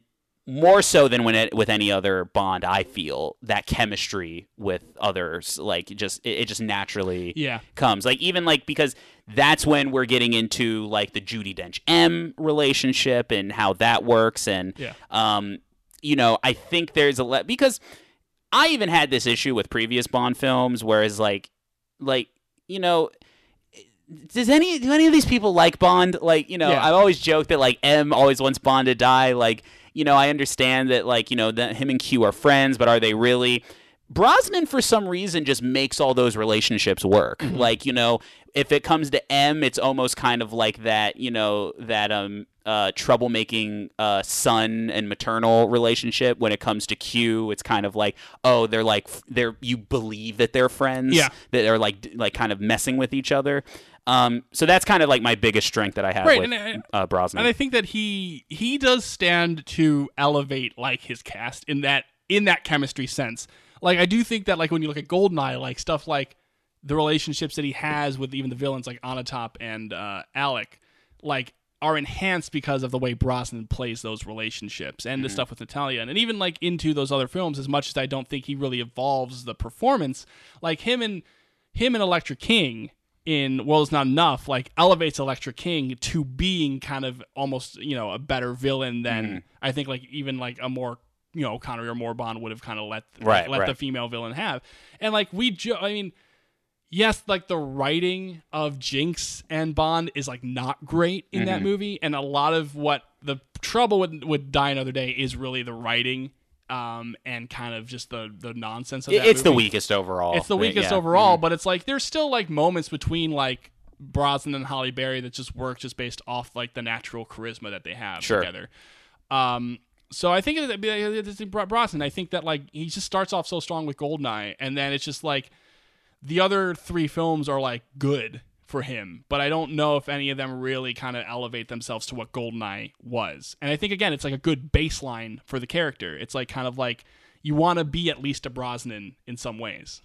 more so than when it, with any other Bond, I feel that chemistry with others like just it, it just naturally Yeah. comes. Like even like because that's when we're getting into like the Judi Dench M relationship and how that works and Yeah. um you know, I think there's a le- because I even had this issue with previous Bond films whereas like like you know does any do any of these people like Bond? Like, you know, Yeah. I've always joked that like M always wants Bond to die. Like, you know, I understand that like, you know, that him and Q are friends, but are they really? Brosnan for some reason just makes all those relationships work. Like, you know, if it comes to M, it's almost kind of like that, you know, that um uh troublemaking uh son and maternal relationship. When it comes to Q, it's kind of like, oh, they're like they're you believe that they're friends. Yeah. That they're like like kind of messing with each other. Um, so that's kind of like my biggest strength that I have Right, with and uh, Brosnan. And I think that he he does stand to elevate like his cast in that in that chemistry sense. Like I do think that like when you look at Goldeneye, like stuff like the relationships that he has with even the villains like Onatopp and uh, Alec, like are enhanced because of the way Brosnan plays those relationships and the stuff with Natalia, and even like into those other films. As much as I don't think he really evolves the performance, like him and him and Elektra King in World is Not Enough, like elevates Elektra King to being kind of almost, you know, a better villain than Mm-hmm. I think like even like a more you know, Connery or Moore Bond would have kind of let Right, let the female villain have. And like we jo- I mean yes, like the writing of Jinx and Bond is like not great in Mm-hmm. that movie, and a lot of what the trouble with with Die Another Day is really the writing, um, and kind of just the the nonsense of It- that. it's the weakest overall. It's the weakest yeah. overall, but it's like there's still like moments between like Brosnan and Halle Berry that just work just based off like the natural charisma that they have Sure. together. Um, so I think it- it- it's Bro- Brosnan. I think that like he just starts off so strong with Goldeneye, and then it's just like the other three films are like good for him, but I don't know if any of them really kind of elevate themselves to what Goldeneye was. And I think again, it's like a good baseline for the character. It's like kind of like you want to be at least a Brosnan in some ways.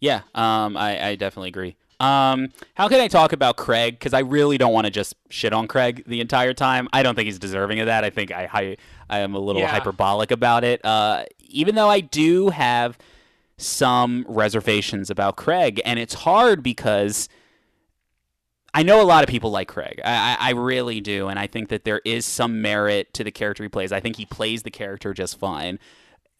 Yeah, um, I, I definitely agree. Um, how can I talk about Craig? Because I really don't want to just shit on Craig the entire time. I don't think he's deserving of that. I think I I, I am a little Yeah. hyperbolic about it. Uh, even though I do have some reservations about Craig, and it's hard because I know a lot of people like Craig. I, I, I really do, and I think that there is some merit to the character he plays. I think he plays the character just fine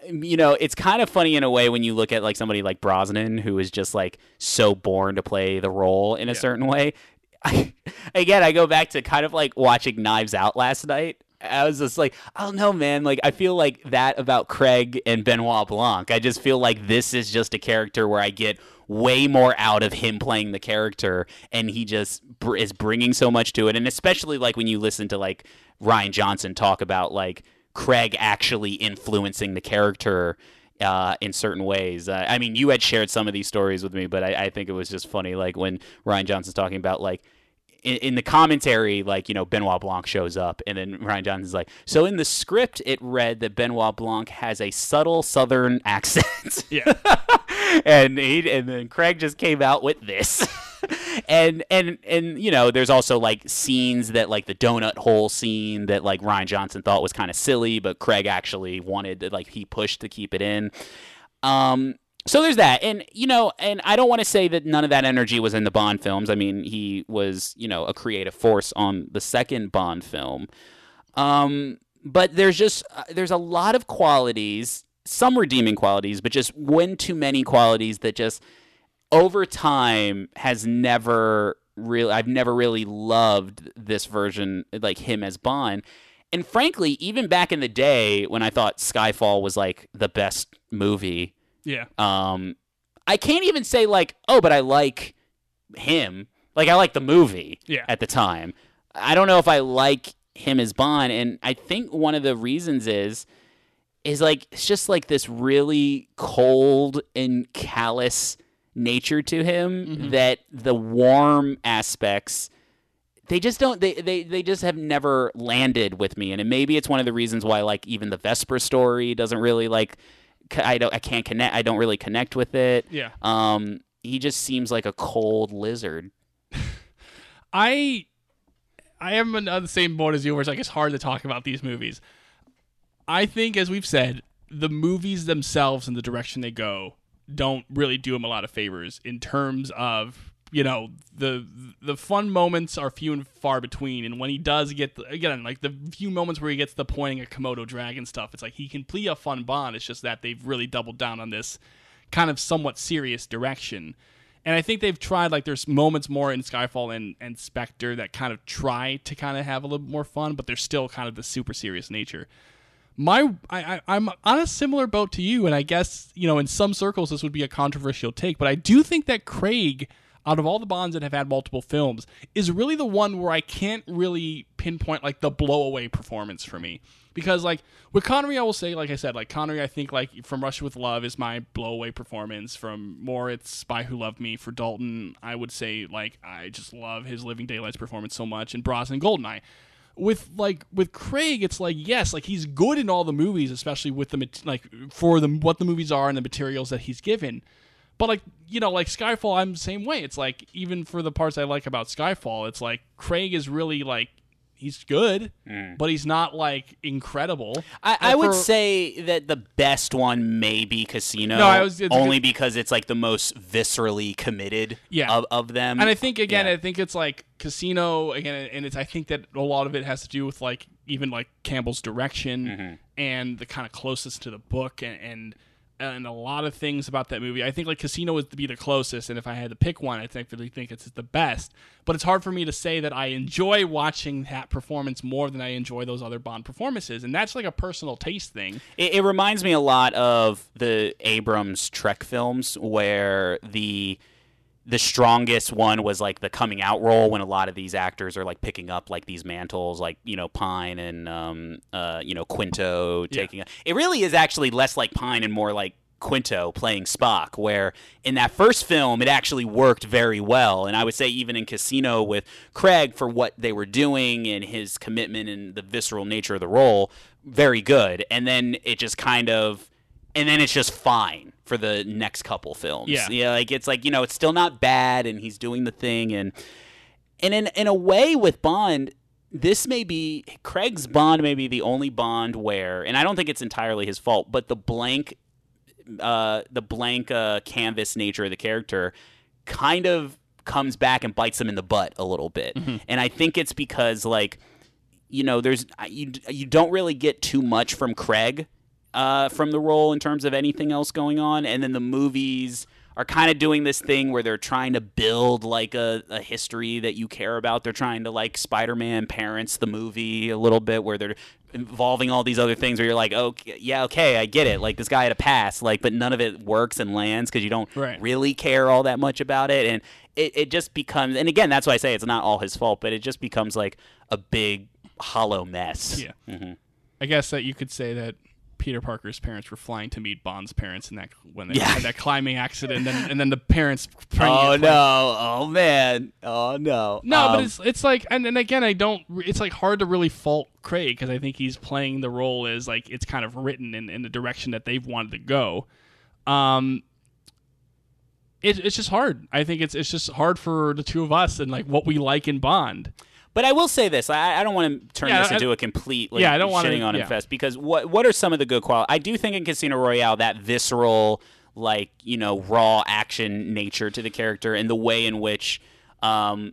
um, you know, it's kind of funny in a way when you look at like somebody like Brosnan, who is just like so born to play the role in a certain way. again, I go back to kind of like watching Knives Out last night. I was just like, I don't know, man. Like, I feel like that about Craig and Benoit Blanc. I just feel like this is just a character where I get way more out of him playing the character, and he just br- is bringing so much to it. And especially like when you listen to like Rian Johnson talk about like Craig actually influencing the character uh, in certain ways. Uh, I mean, you had shared some of these stories with me, but I, I think it was just funny, like when Rian Johnson's talking about like. In, in the commentary, like you know, Benoit Blanc shows up, and then Rian Johnson's like, "So in the script, it read that Benoit Blanc has a subtle Southern accent." Yeah. and he and then Craig just came out with this. and and and you know, there's also like scenes that like the donut hole scene that like Rian Johnson thought was kind of silly, but Craig actually wanted to like he pushed to keep it in. Um so there's that. And you know, and I don't want to say that none of that energy was in the Bond films. I mean, he was, you know, a creative force on the second Bond film. Um but there's just uh, there's a lot of qualities, some redeeming qualities, but just one too many qualities that just over time has never really I've never really loved this version like him as Bond. And frankly, even back in the day when I thought Skyfall was like the best movie, Yeah. um I can't even say like, oh, but I like him. Like I like the movie Yeah. at the time. I don't know if I like him as Bond, and I think one of the reasons is is like it's just like this really cold and callous nature to him Mhm. that the warm aspects they just don't they, they they just have never landed with me and maybe it's one of the reasons why like even the Vesper story doesn't really like I don't I can't connect I don't really connect with it Yeah. um he just seems like a cold lizard I I am on the same boat as you, where it's like it's hard to talk about these movies. I think, as we've said, the movies themselves and the direction they go don't really do him a lot of favors in terms of you know the the fun moments are few and far between. And when he does get the, again like the few moments where he gets the pointing at komodo dragon stuff it's like he can play a fun bond. It's just that they've really doubled down on this kind of somewhat serious direction. And I think they've tried like there's moments more in Skyfall and and Spectre that kind of try to kind of have a little more fun, but they're still kind of the super serious nature. My I, I I'm on a similar boat to you, and I guess you know in some circles this would be a controversial take, but I do think that Craig, out of all the Bonds that have had multiple films, is really the one where I can't really pinpoint like the blowaway performance for me. Because like with Connery, I will say, like I said, like Connery, I think like from Russia with Love is my blowaway performance. From Moore, it's Spy Who Loved Me. For Dalton, I would say like I just love his Living Daylights performance so much, and Brosnan Goldeneye. With like with Craig, it's like yes, like he's good in all the movies, especially with the like for the what the movies are and the materials that he's given. But like you know, like Skyfall, I'm the same way. It's like even for the parts I like about Skyfall, it's like Craig is really like he's good, but he's not like incredible. Mm. I, I And would say that the best one may be Casino. No, I was- it's only good- because it's like the most viscerally committed Yeah. of, of them. And I think again, Yeah. I think it's like Casino again, and it's I think that a lot of it has to do with like even like Campbell's direction Mm-hmm. and the kind of closest to the book and. and and a lot of things about that movie. I think like Casino would be the closest, and if I had to pick one, I really think it's the best. But it's hard for me to say that I enjoy watching that performance more than I enjoy those other Bond performances, and that's like a personal taste thing. It, it reminds me a lot of the Abrams Trek films, where the the strongest one was like the coming out role when a lot of these actors are like picking up like these mantles, like you know Pine and um, uh, you know Quinto taking. It really is actually less like Pine and more like Quinto playing Spock, where in that first film it actually worked very well, and I would say even in Casino with Craig for what they were doing and his commitment and the visceral nature of the role, very good. And then it just kind of, and then it's just fine for the next couple films. Yeah. yeah, like it's like you know it's still not bad, and he's doing the thing, and and in in a way with Bond. This may be Craig's Bond, may be the only Bond where, and I don't think it's entirely his fault, but the blank uh, the blank uh, canvas nature of the character kind of comes back and bites him in the butt a little bit. And I think it's because like you know there's you you don't really get too much from Craig uh, from the role in terms of anything else going on, and then the movies are kind of doing this thing where they're trying to build like a, a history that you care about. They're trying to like Spider-Man parents the movie a little bit where they're involving all these other things where you're like, okay, yeah, okay, I get it. Like this guy had a pass, like, but none of it works and lands because you don't Right. really care all that much about it, and it, it just becomes. And again, that's why I say it's not all his fault, but it just becomes like a big hollow mess. Yeah. I guess that you could say that Peter Parker's parents were flying to meet Bond's parents in that when they Yeah. had that climbing accident, and then, and then the parents. Oh no! Oh man! Oh no! No, but Um, it's it's like, and, and again, I don't. It's like hard to really fault Craig because I think he's playing the role as like it's kind of written in, in the direction that they've wanted to go. Um, it, it's just hard. I think it's it's just hard for the two of us and like what we like in Bond. But I will say this: I, I don't want to turn Yeah, this I- into a complete like, Yeah, I don't wanna- shitting on him yeah. fest because what what are some of the good qualities? I do think in Casino Royale that visceral, like you know, raw action nature to the character and the way in which. Um,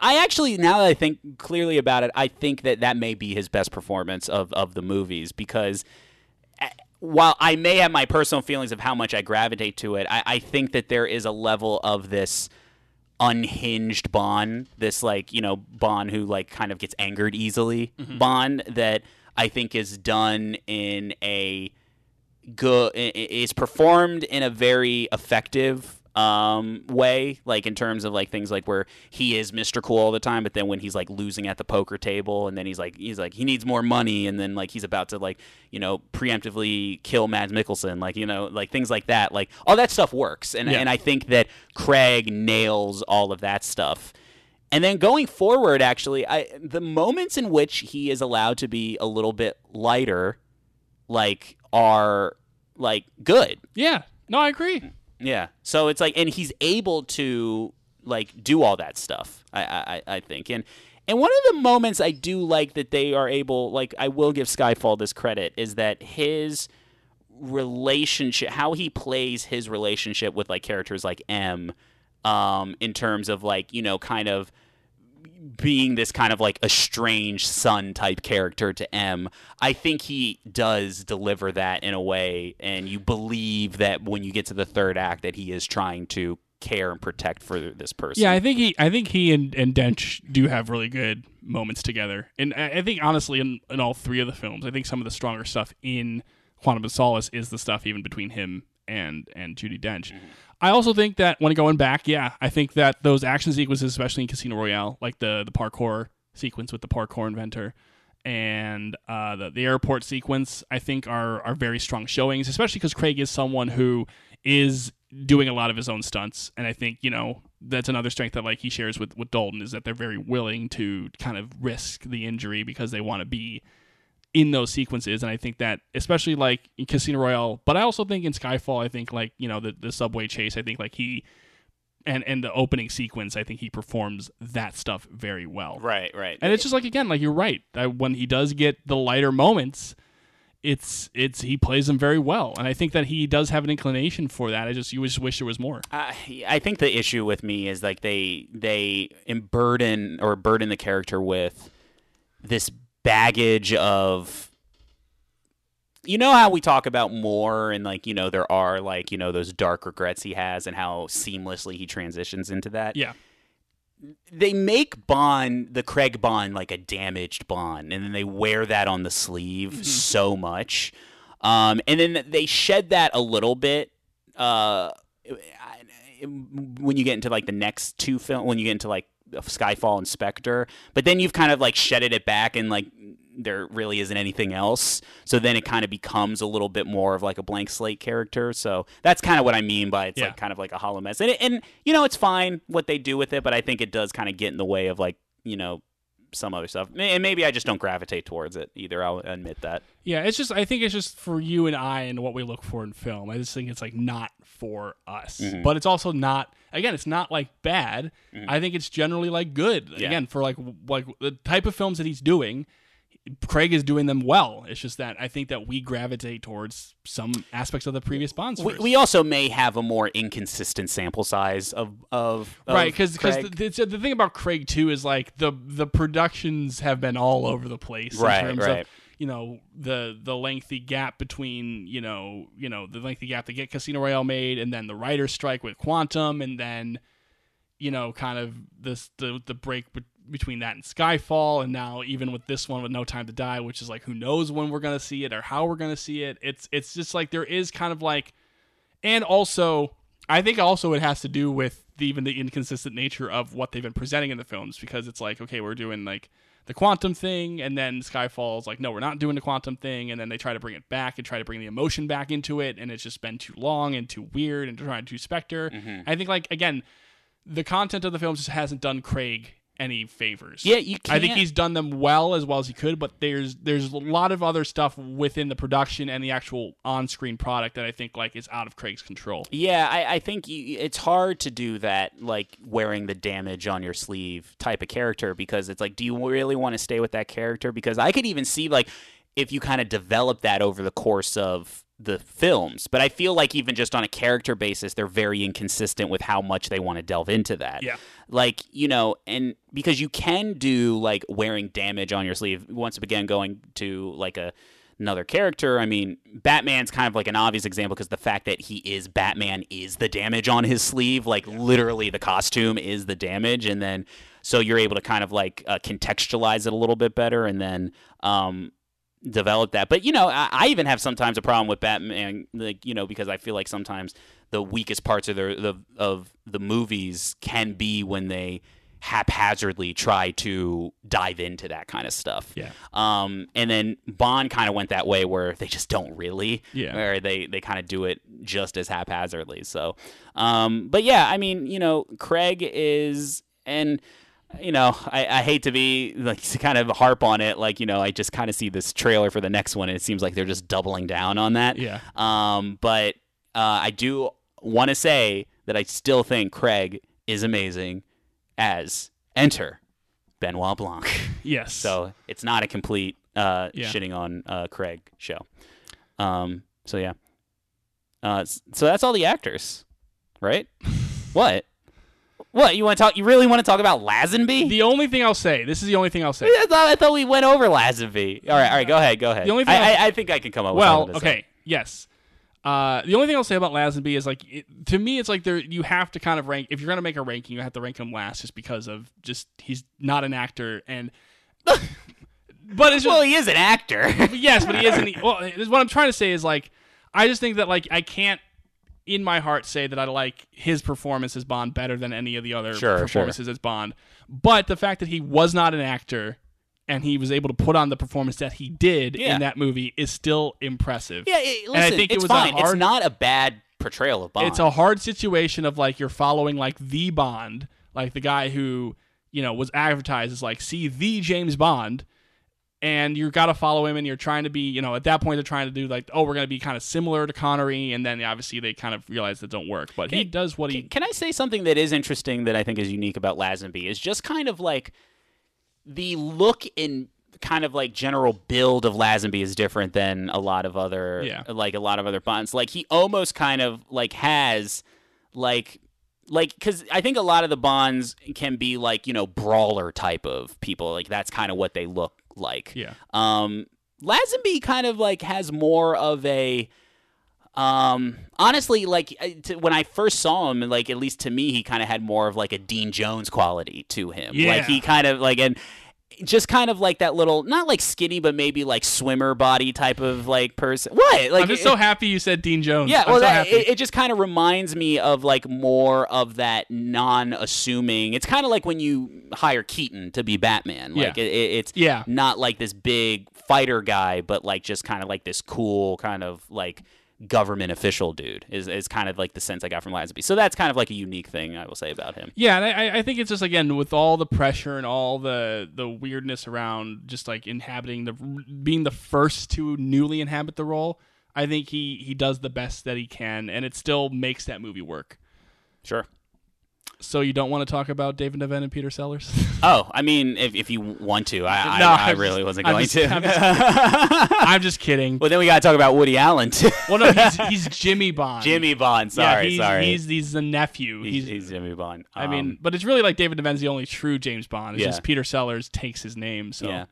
I actually, now that I think clearly about it, I think that that may be his best performance of, of the movies because uh, while I may have my personal feelings of how much I gravitate to it, I, I think that there is a level of this unhinged Bond, this like, you know, Bond who like kind of gets angered easily mm-hmm. Bond that I think is done in a good is performed in a very effective um way like in terms of like things like where he is Mr. Cool all the time but then when he's like losing at the poker table and then he's like he's like he needs more money and then like he's about to like you know preemptively kill Mads Mikkelsen like you know like things like that like all that stuff works and Yeah. and I think that Craig nails all of that stuff and then going forward, actually, I the moments in which he is allowed to be a little bit lighter, like are like good. Yeah. No, I agree. Yeah. So it's like, and he's able to like do all that stuff. I I, I think, and and one of the moments I do like that they are able, like I will give Skyfall this credit, is that his relationship, how he plays his relationship with like characters like M, um, in terms of like you know kind of being this kind of like estranged son type character to M, I think he does deliver that in a way, and you believe that when you get to the third act that he is trying to care and protect for this person. Yeah, I think he, I think he and, and Dench do have really good moments together, and I, I think honestly, in, in all three of the films, I think some of the stronger stuff in Quantum of Solace is the stuff even between him and and Judi Dench. Mm-hmm. I also think that when going back, yeah, I think that those action sequences, especially in Casino Royale, like the the parkour sequence with the parkour inventor and uh, the the airport sequence, I think are are very strong showings, especially because Craig is someone who is doing a lot of his own stunts, and I think you know that's another strength that like he shares with with Dalton is that they're very willing to kind of risk the injury because they want to be in those sequences and i think that especially like in casino royale but i also think in skyfall i think like you know the, the subway chase i think like he and and the opening sequence i think he performs that stuff very well right, right. and it's just like again like you're right that when he does get the lighter moments it's it's he plays them very well and i think that he does have an inclination for that i just you just wish there was more I I think the issue with me is like they they burden or burden the character with this baggage of you know how we talk about more and like you know there are like you know those dark regrets he has and how seamlessly he transitions into that? Yeah. They make Bond the Craig Bond like a damaged Bond, and then they wear that on the sleeve so much, um, and then they shed that a little bit. Uh, when you get into like the next two film, when you get into like Skyfall and Spectre, but then you've kind of like shedded it back and like there really isn't anything else. So then it kind of becomes a little bit more of like a blank slate character. So that's kind of what I mean by it's Yeah. like kind of like a hollow mess. And, it, and you know, it's fine what they do with it, but I think it does kind of get in the way of like, you know, some other stuff. And maybe I just don't gravitate towards it either. I'll admit that. Yeah, it's just I think it's just for you and I and what we look for in film. I just think it's like not for us. Mm-hmm. But it's also not again, it's not like bad. I think it's generally like good. Mm-hmm. Yeah. Again, for like like the type of films that he's doing, Craig is doing them well. It's just that I think that we gravitate towards some aspects of the previous Bonds. We, we also may have a more inconsistent sample size of of, of right because because the, the, thing about Craig too is like the the productions have been all over the place Right, in terms right. of you know the the lengthy gap between you know you know the lengthy gap to get Casino Royale made and then the writer's strike with Quantum and then you know kind of this the the break be- between that and Skyfall and now even with this one with No Time to Die which is like who knows when we're gonna see it or how we're gonna see it. It's it's just like there is kind of like and also I think also it has to do with the, even the inconsistent nature of what they've been presenting in the films because it's like okay we're doing like the quantum thing and then Skyfall's like no we're not doing the quantum thing and then they try to bring it back and try to bring the emotion back into it and it's just been too long and too weird and trying to Spectre mm-hmm. I think like again the content of the films just hasn't done Craig any favors yeah, you can't. I think he's done them well as well as he could, but there's there's a lot of other stuff within the production and the actual on-screen product that I think like is out of Craig's control. Yeah, I, I think you, it's hard to do that, like wearing the damage on your sleeve type of character, because it's like, do you really want to stay with that character? Because I could even see, like, if you kind of develop that over the course of the films. But I feel like even just on a character basis, they're very inconsistent with how much they want to delve into that. Yeah. Like, you know, and because you can do like wearing damage on your sleeve, once again going to like a another character. I mean, Batman's kind of like an obvious example because the fact that he is Batman is the damage on his sleeve. Like literally, the costume is the damage, and then so you're able to kind of like uh, contextualize it a little bit better, and then um, develop that. But you know, I, I even have sometimes a problem with Batman, like you know, because I feel like sometimes the weakest parts of the, the of the movies can be when they haphazardly try to dive into that kind of stuff. Yeah. Um, and then Bond kind of went that way where they just don't really. Yeah. Where they they kind of do it just as haphazardly. So, um, but yeah, I mean, you know, Craig is and. You know, I, I hate to be like to kind of harp on it. Like, you know, I just kind of see this trailer for the next one, and it seems like they're just doubling down on that. Yeah. Um, but uh, I do want to say that I still think Craig is amazing as enter Benoit Blanc. Yes. so it's not a complete uh, Yeah. shitting on uh, Craig show. Um, so yeah. Uh, so that's all the actors, right? what? What you want to talk? You really want to talk about Lazenby? the only thing I'll say, this is the only thing I'll say. I thought I thought we went over Lazenby. All right, all right, go ahead, go ahead. The only thing I, I, I think I can come up with well, something to say. okay, yes. Uh, the only thing I'll say about Lazenby is like it, to me, it's like there you have to kind of rank if you're gonna make a ranking, you have to rank him last just because of just he's not an actor and. but it's just, Well, he is an actor. yes, but he isn't. Well, is what I'm trying to say is like I just think that like I can't in my heart say that I like his performance as Bond better than any of the other Sure, sure. performances as Bond. But the fact that he was not an actor and he was able to put on the performance that he did Yeah. in that movie is still impressive. Yeah, it, listen, And I think it it's was a fine. it's not a bad portrayal of Bond. It's a hard situation of like you're following like the Bond, like the guy who, you know, was advertised as like see the James Bond and you got to follow him and you're trying to be, you know, at that point they're trying to do like oh, we're going to be kind of similar to Connery and then obviously they kind of realize that don't work. But he does what he Can, can I say something that is interesting that I think is unique about Lazenby is just kind of like the look and kind of like general build of Lazenby is different than a lot of other Yeah. like a lot of other bonds. Like he almost kind of like has like like because I think a lot of the bonds can be like you know brawler type of people. Like that's kind of what they look like. Yeah. Um, Lazenby kind of like has more of a um honestly like to, when i first saw him like at least to me he kind of had more of like a dean jones quality to him Yeah. like he kind of like and just kind of like that little not like skinny but maybe like swimmer body type of like person what like I'm just it- so happy you said Dean Jones. yeah, I'm well, so it, it just kind of reminds me of like more of that non-assuming. It's kind of like when you hire Keaton to be Batman. Like Yeah. it, it- it's Yeah. not like this big fighter guy, but like just kind of like this cool kind of like government official dude. Is is kind of like the sense I got from Lazenby. So that's kind of like a unique thing I will say about him. Yeah, and I, I think it's just again with all the pressure and all the the weirdness around just like inhabiting the being the first to newly inhabit the role. I think he he does the best that he can, and it still makes that movie work. Sure. So you don't want to talk about David Niven and Peter Sellers? Oh, I mean, if, if you want to, I I, No, I I'm really just- wasn't I'm going just- to. I'm just I'm just kidding. well, then we got to talk about Woody Allen too. Well, no, he's he's Jimmy Bond. Jimmy Bond. Yeah, Sorry, he's, sorry. He's he's the nephew. He's, He's, he's Jimmy Bond. I mean, Um, but it's really like David Niven's the only true James Bond. It's Yeah. just Peter Sellers takes his name. So yeah.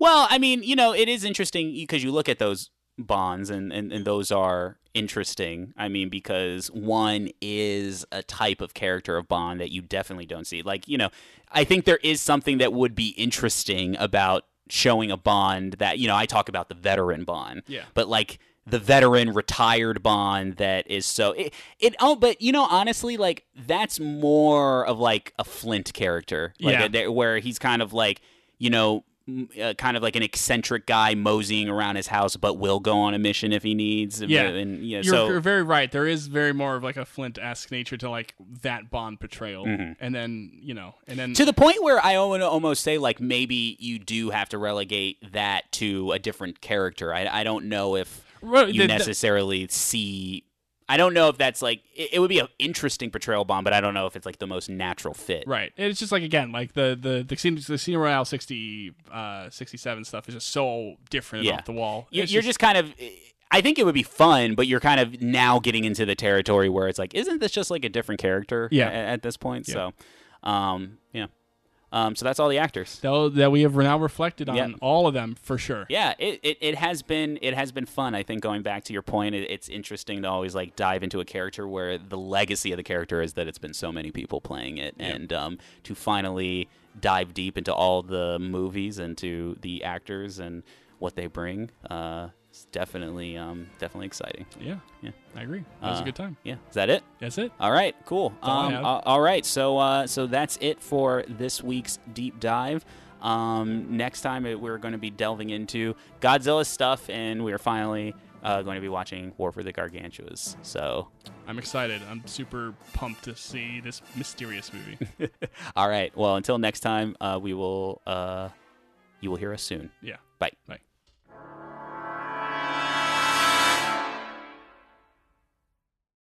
Well, I mean, you know, it is interesting because you look at those bonds and, and, and those are interesting. I mean, because one is a type of character of Bond that you definitely don't see. Like, you know, I think there is something that would be interesting about showing a Bond that, you know, I talk about the veteran Bond. Yeah. But like the veteran retired Bond that is so it, it oh but you know honestly like that's more of like a Flint character like Yeah. a- where he's kind of like you know uh, kind of like an eccentric guy moseying around his house but will go on a mission if he needs Yeah. and you know, You're, so you're very right. There is very more of like a Flint-esque nature to like that Bond portrayal, Mm-hmm. and then you know, and then to the point where I want to almost say like maybe you do have to relegate that to a different character. I, I don't know if Right, you the- the- necessarily see. I don't know if that's like it, it would be an interesting portrayal Bond, but I don't know if it's like the most natural fit. right. It's just like again, like the the the Casino, the Casino Royale 60, uh, 67 stuff is just so different Yeah. off the wall. You- It's You're just kind of. I think it would be fun, but you're kind of now getting into the territory where it's like, isn't this just like a different character? Yeah. a- At, this point, Yeah. so, um, yeah. Um, so that's all the actors. Though that we have now reflected on Yep. all of them for sure. Yeah, it, it, it has been it has been fun. I think going back to your point, it, it's interesting to always like dive into a character where the legacy of the character is that it's been so many people playing it, and um, to finally dive deep into all the movies and to the actors and what they bring. Uh, it's definitely um, definitely exciting. Yeah, Yeah. I agree. That was Uh, a good time. Yeah, is that it? That's it. All right, cool. Um, all right, so uh, so that's it for this week's deep dive. Um, next time we're going to be delving into Godzilla stuff, and we're finally uh, going to be watching War of the Gargantuas. So, I'm excited. I'm super pumped to see this mysterious movie. all right. Well, until next time, uh, we will uh, you will hear us soon. yeah. Bye. Bye.